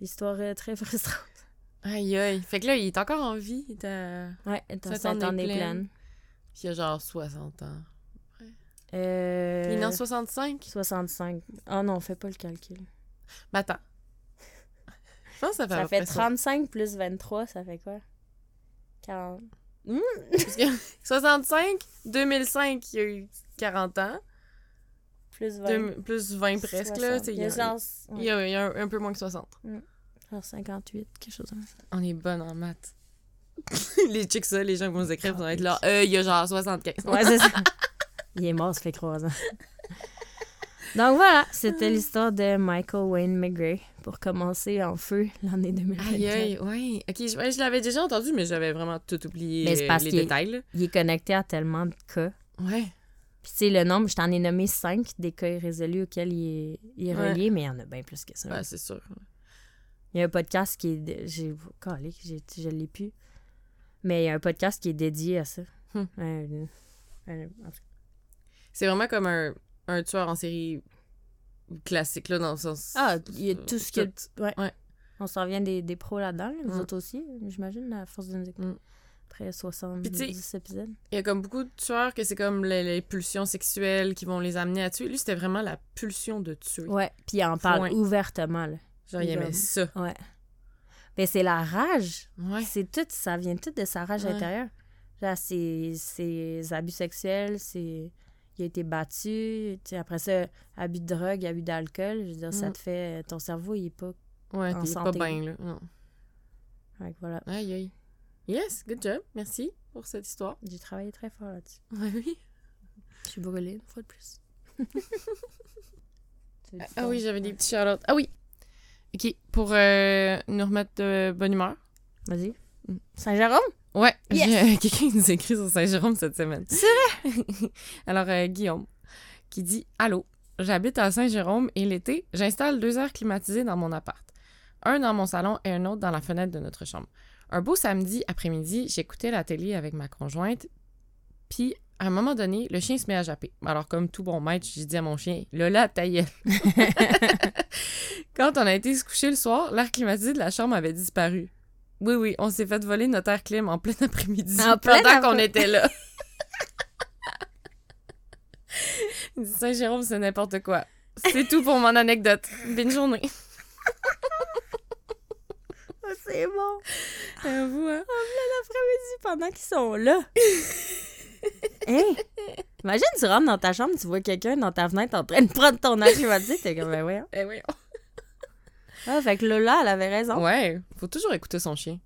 Histoire euh, très <laughs> frustrante. Aïe, aïe. Fait que là, il est encore en vie. Il, est à- Ouais, t'en est est plein. pleine. Puis il a genre 60 ans. Euh... Il est en 65? 65. Oh non, fais pas le calcul. Mais attends. <laughs> Je pense que ça fait Ça peu fait près ça. 35 plus 23, ça fait quoi? 40. Parce que 65, 2005, il a eu 40 ans. Plus 20. Deux- plus 20 presque, là. Il Il y a y a, genre, il y a- il y a un, un peu moins que 60. Genre 58, quelque chose comme ça. On est bonne en maths. <laughs> les chicks, ça, les gens qui vont nous écrire vont être là. Euh, il y a genre 75. Ouais, c'est ça. Il est mort, ça fait 3 ans. Donc voilà, c'était l'histoire de Michael Wayne McGray pour commencer en feu l'année 2024. Aïe, aïe, ouais. Ok, je, l'avais déjà entendu, mais j'avais vraiment tout oublié Mais c'est parce les détails. Il est connecté à tellement de cas. Ouais. Puis tu sais, le nombre, je t'en ai nommé cinq des cas irrésolus auxquels il est, il est Ouais. relié, mais il y en a bien plus que ça. Ouais, c'est sûr. Il y a un podcast qui est. J'ai. Je l'ai plus. Mais il y a un podcast qui est dédié à ça. Hmm. Euh, euh, C'est vraiment comme un, un tueur en série classique, là, dans le sens. Ah, il y a tout ce que. Tout. Ouais. Ouais. On s'en vient des, des pros là-dedans, là, vous Mm. autres aussi, j'imagine, à force de nous écouter. Mm. Après 70 Puis tu sais- épisodes. Il y a comme beaucoup de tueurs que c'est comme les, les pulsions sexuelles qui vont les amener à tuer. Lui, c'était vraiment la pulsion de tuer. Ouais, puis il en parle Point. ouvertement, là. Genre, il aimait ça. Ouais. Mais c'est la rage. Ouais. C'est tout, ça vient tout de sa rage Ouais. intérieure. Genre, ses, ses abus sexuels, c'est... Il a été battu. après ça, abus de drogue, abus d'alcool. Je veux dire, ça Mm. te fait... Ton cerveau, il est pas... Ouais, t'es pas bien, là. Non. Voilà. Aïe, aïe. Yes, good job. Merci pour cette histoire. J'ai travaillé très fort là-dessus. Ouais, oui. Je suis brûlée une fois de plus. <laughs> Ah, ah oui, j'avais des petits shout Ah oui. OK, pour euh, nous remettre de bonne humeur. Vas-y. Mm. Saint-Jérôme? Ouais, Yes! euh, <laughs> quelqu'un qui nous écrit sur Saint-Jérôme cette semaine. C'est vrai? <laughs> Alors, euh, Guillaume, qui dit Allô, j'habite à Saint-Jérôme et l'été, j'installe deux aires climatisées dans mon appart. Un dans mon salon et un autre dans la fenêtre de notre chambre. Un beau samedi après-midi, j'écoutais la télé avec ma conjointe, puis à un moment donné, le chien se met à japper. Alors, comme tout bon maître, j'ai dit à mon chien Lola, ta. <laughs> Quand on a été se coucher le soir, l'air climatisé de la chambre avait disparu. Oui, oui, on s'est fait voler notre air clim en plein après-midi En plein pendant qu'on était là. <laughs> Saint-Jérôme, c'est n'importe quoi. C'est tout pour mon anecdote. Bonne journée. <laughs> Ah, c'est bon. Avoue, hein? L'après-midi pendant qu'ils sont là. Hein? Imagine, tu rentres dans ta chambre, tu vois quelqu'un dans ta fenêtre en train de prendre ton air climatisé, t'es comme, ben ouais. Eh oui. Ah, fait que Lola, elle avait raison. Ouais, faut toujours écouter son chien.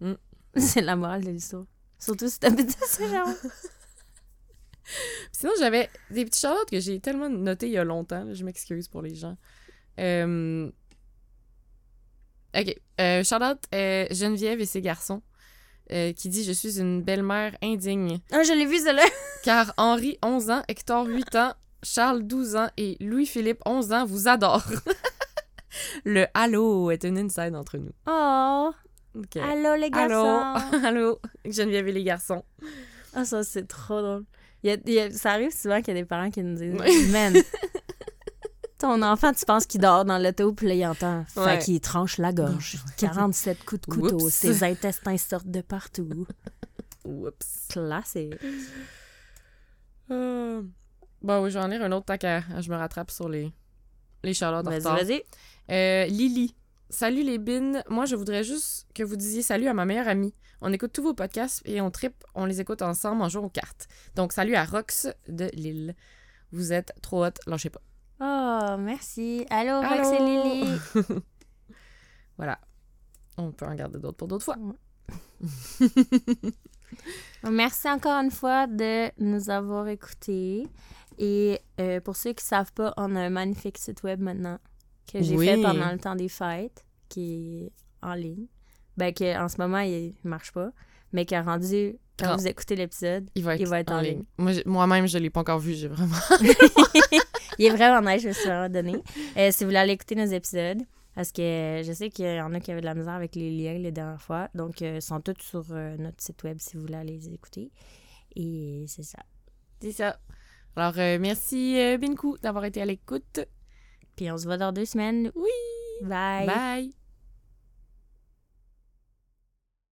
<laughs> C'est la morale de l'histoire. Surtout si t'habites à Saint-Jérôme. Sinon, j'avais des petits charlottes que j'ai tellement notés il y a longtemps. là, je m'excuse pour les gens. Euh, OK. Euh, Charlotte, euh, Geneviève et ses garçons, euh, qui dit « Je suis une belle-mère indigne, Ah, je l'ai vu, celle-là. <laughs> <laughs> car Henri, 11 ans, Hector, 8 ans, Charles, 12 ans et Louis-Philippe, 11 ans, vous adorent. <laughs> Le « allô » est une inside entre nous. Oh, OK. allô les Allô, garçons. allô, Geneviève et les garçons. Ah, ça, c'est trop drôle. Il y a- il y a- ça arrive souvent qu'il y a des parents qui nous disent. Man, ton enfant, tu penses qu'il dort dans l'auto, puis là, il entend. Ouais. Fait qu'il tranche la gorge. 47 coups de couteau. Oups. Ses intestins sortent de partout. Oups. Classique. Euh, Bon, oui, je vais en lire un autre à... Je me rattrape sur les, les charlottes en Vas-y, vas-y. Euh, Lily. Salut les bines. Moi, je voudrais juste que vous disiez salut à ma meilleure amie. On écoute tous vos podcasts et on tripe, on les écoute ensemble en jouant aux cartes. Donc, salut à Rox de Lille. Vous êtes trop hot, lâchez pas. Oh, merci. Allô, Allô? et Lily. <laughs> Voilà. On peut en garder d'autres pour d'autres fois. <laughs> Merci encore une fois de nous avoir écoutés. Et euh, pour ceux qui ne savent pas, on a un magnifique site web maintenant que j'ai Oui. fait pendant le temps des fêtes, qui est en ligne. Ben, que, en ce moment, il ne marche pas, mais qui a rendu, quand Ren- vous écoutez l'épisode, Il va être, Il va être en ligne. Moi-même, je l'ai pas encore vu. J'ai vraiment. <laughs> il est vraiment nice, je me suis vraiment donné. Euh, si vous voulez aller écouter nos épisodes, parce que je sais qu'il y en a qui avaient de la misère avec les liens les dernières fois, donc euh, ils sont tous sur euh, notre site web si vous voulez aller les écouter. Et c'est ça. C'est ça. Alors, merci, Binkou, d'avoir été à l'écoute. Puis on se voit dans deux semaines. Oui. Bye. Bye.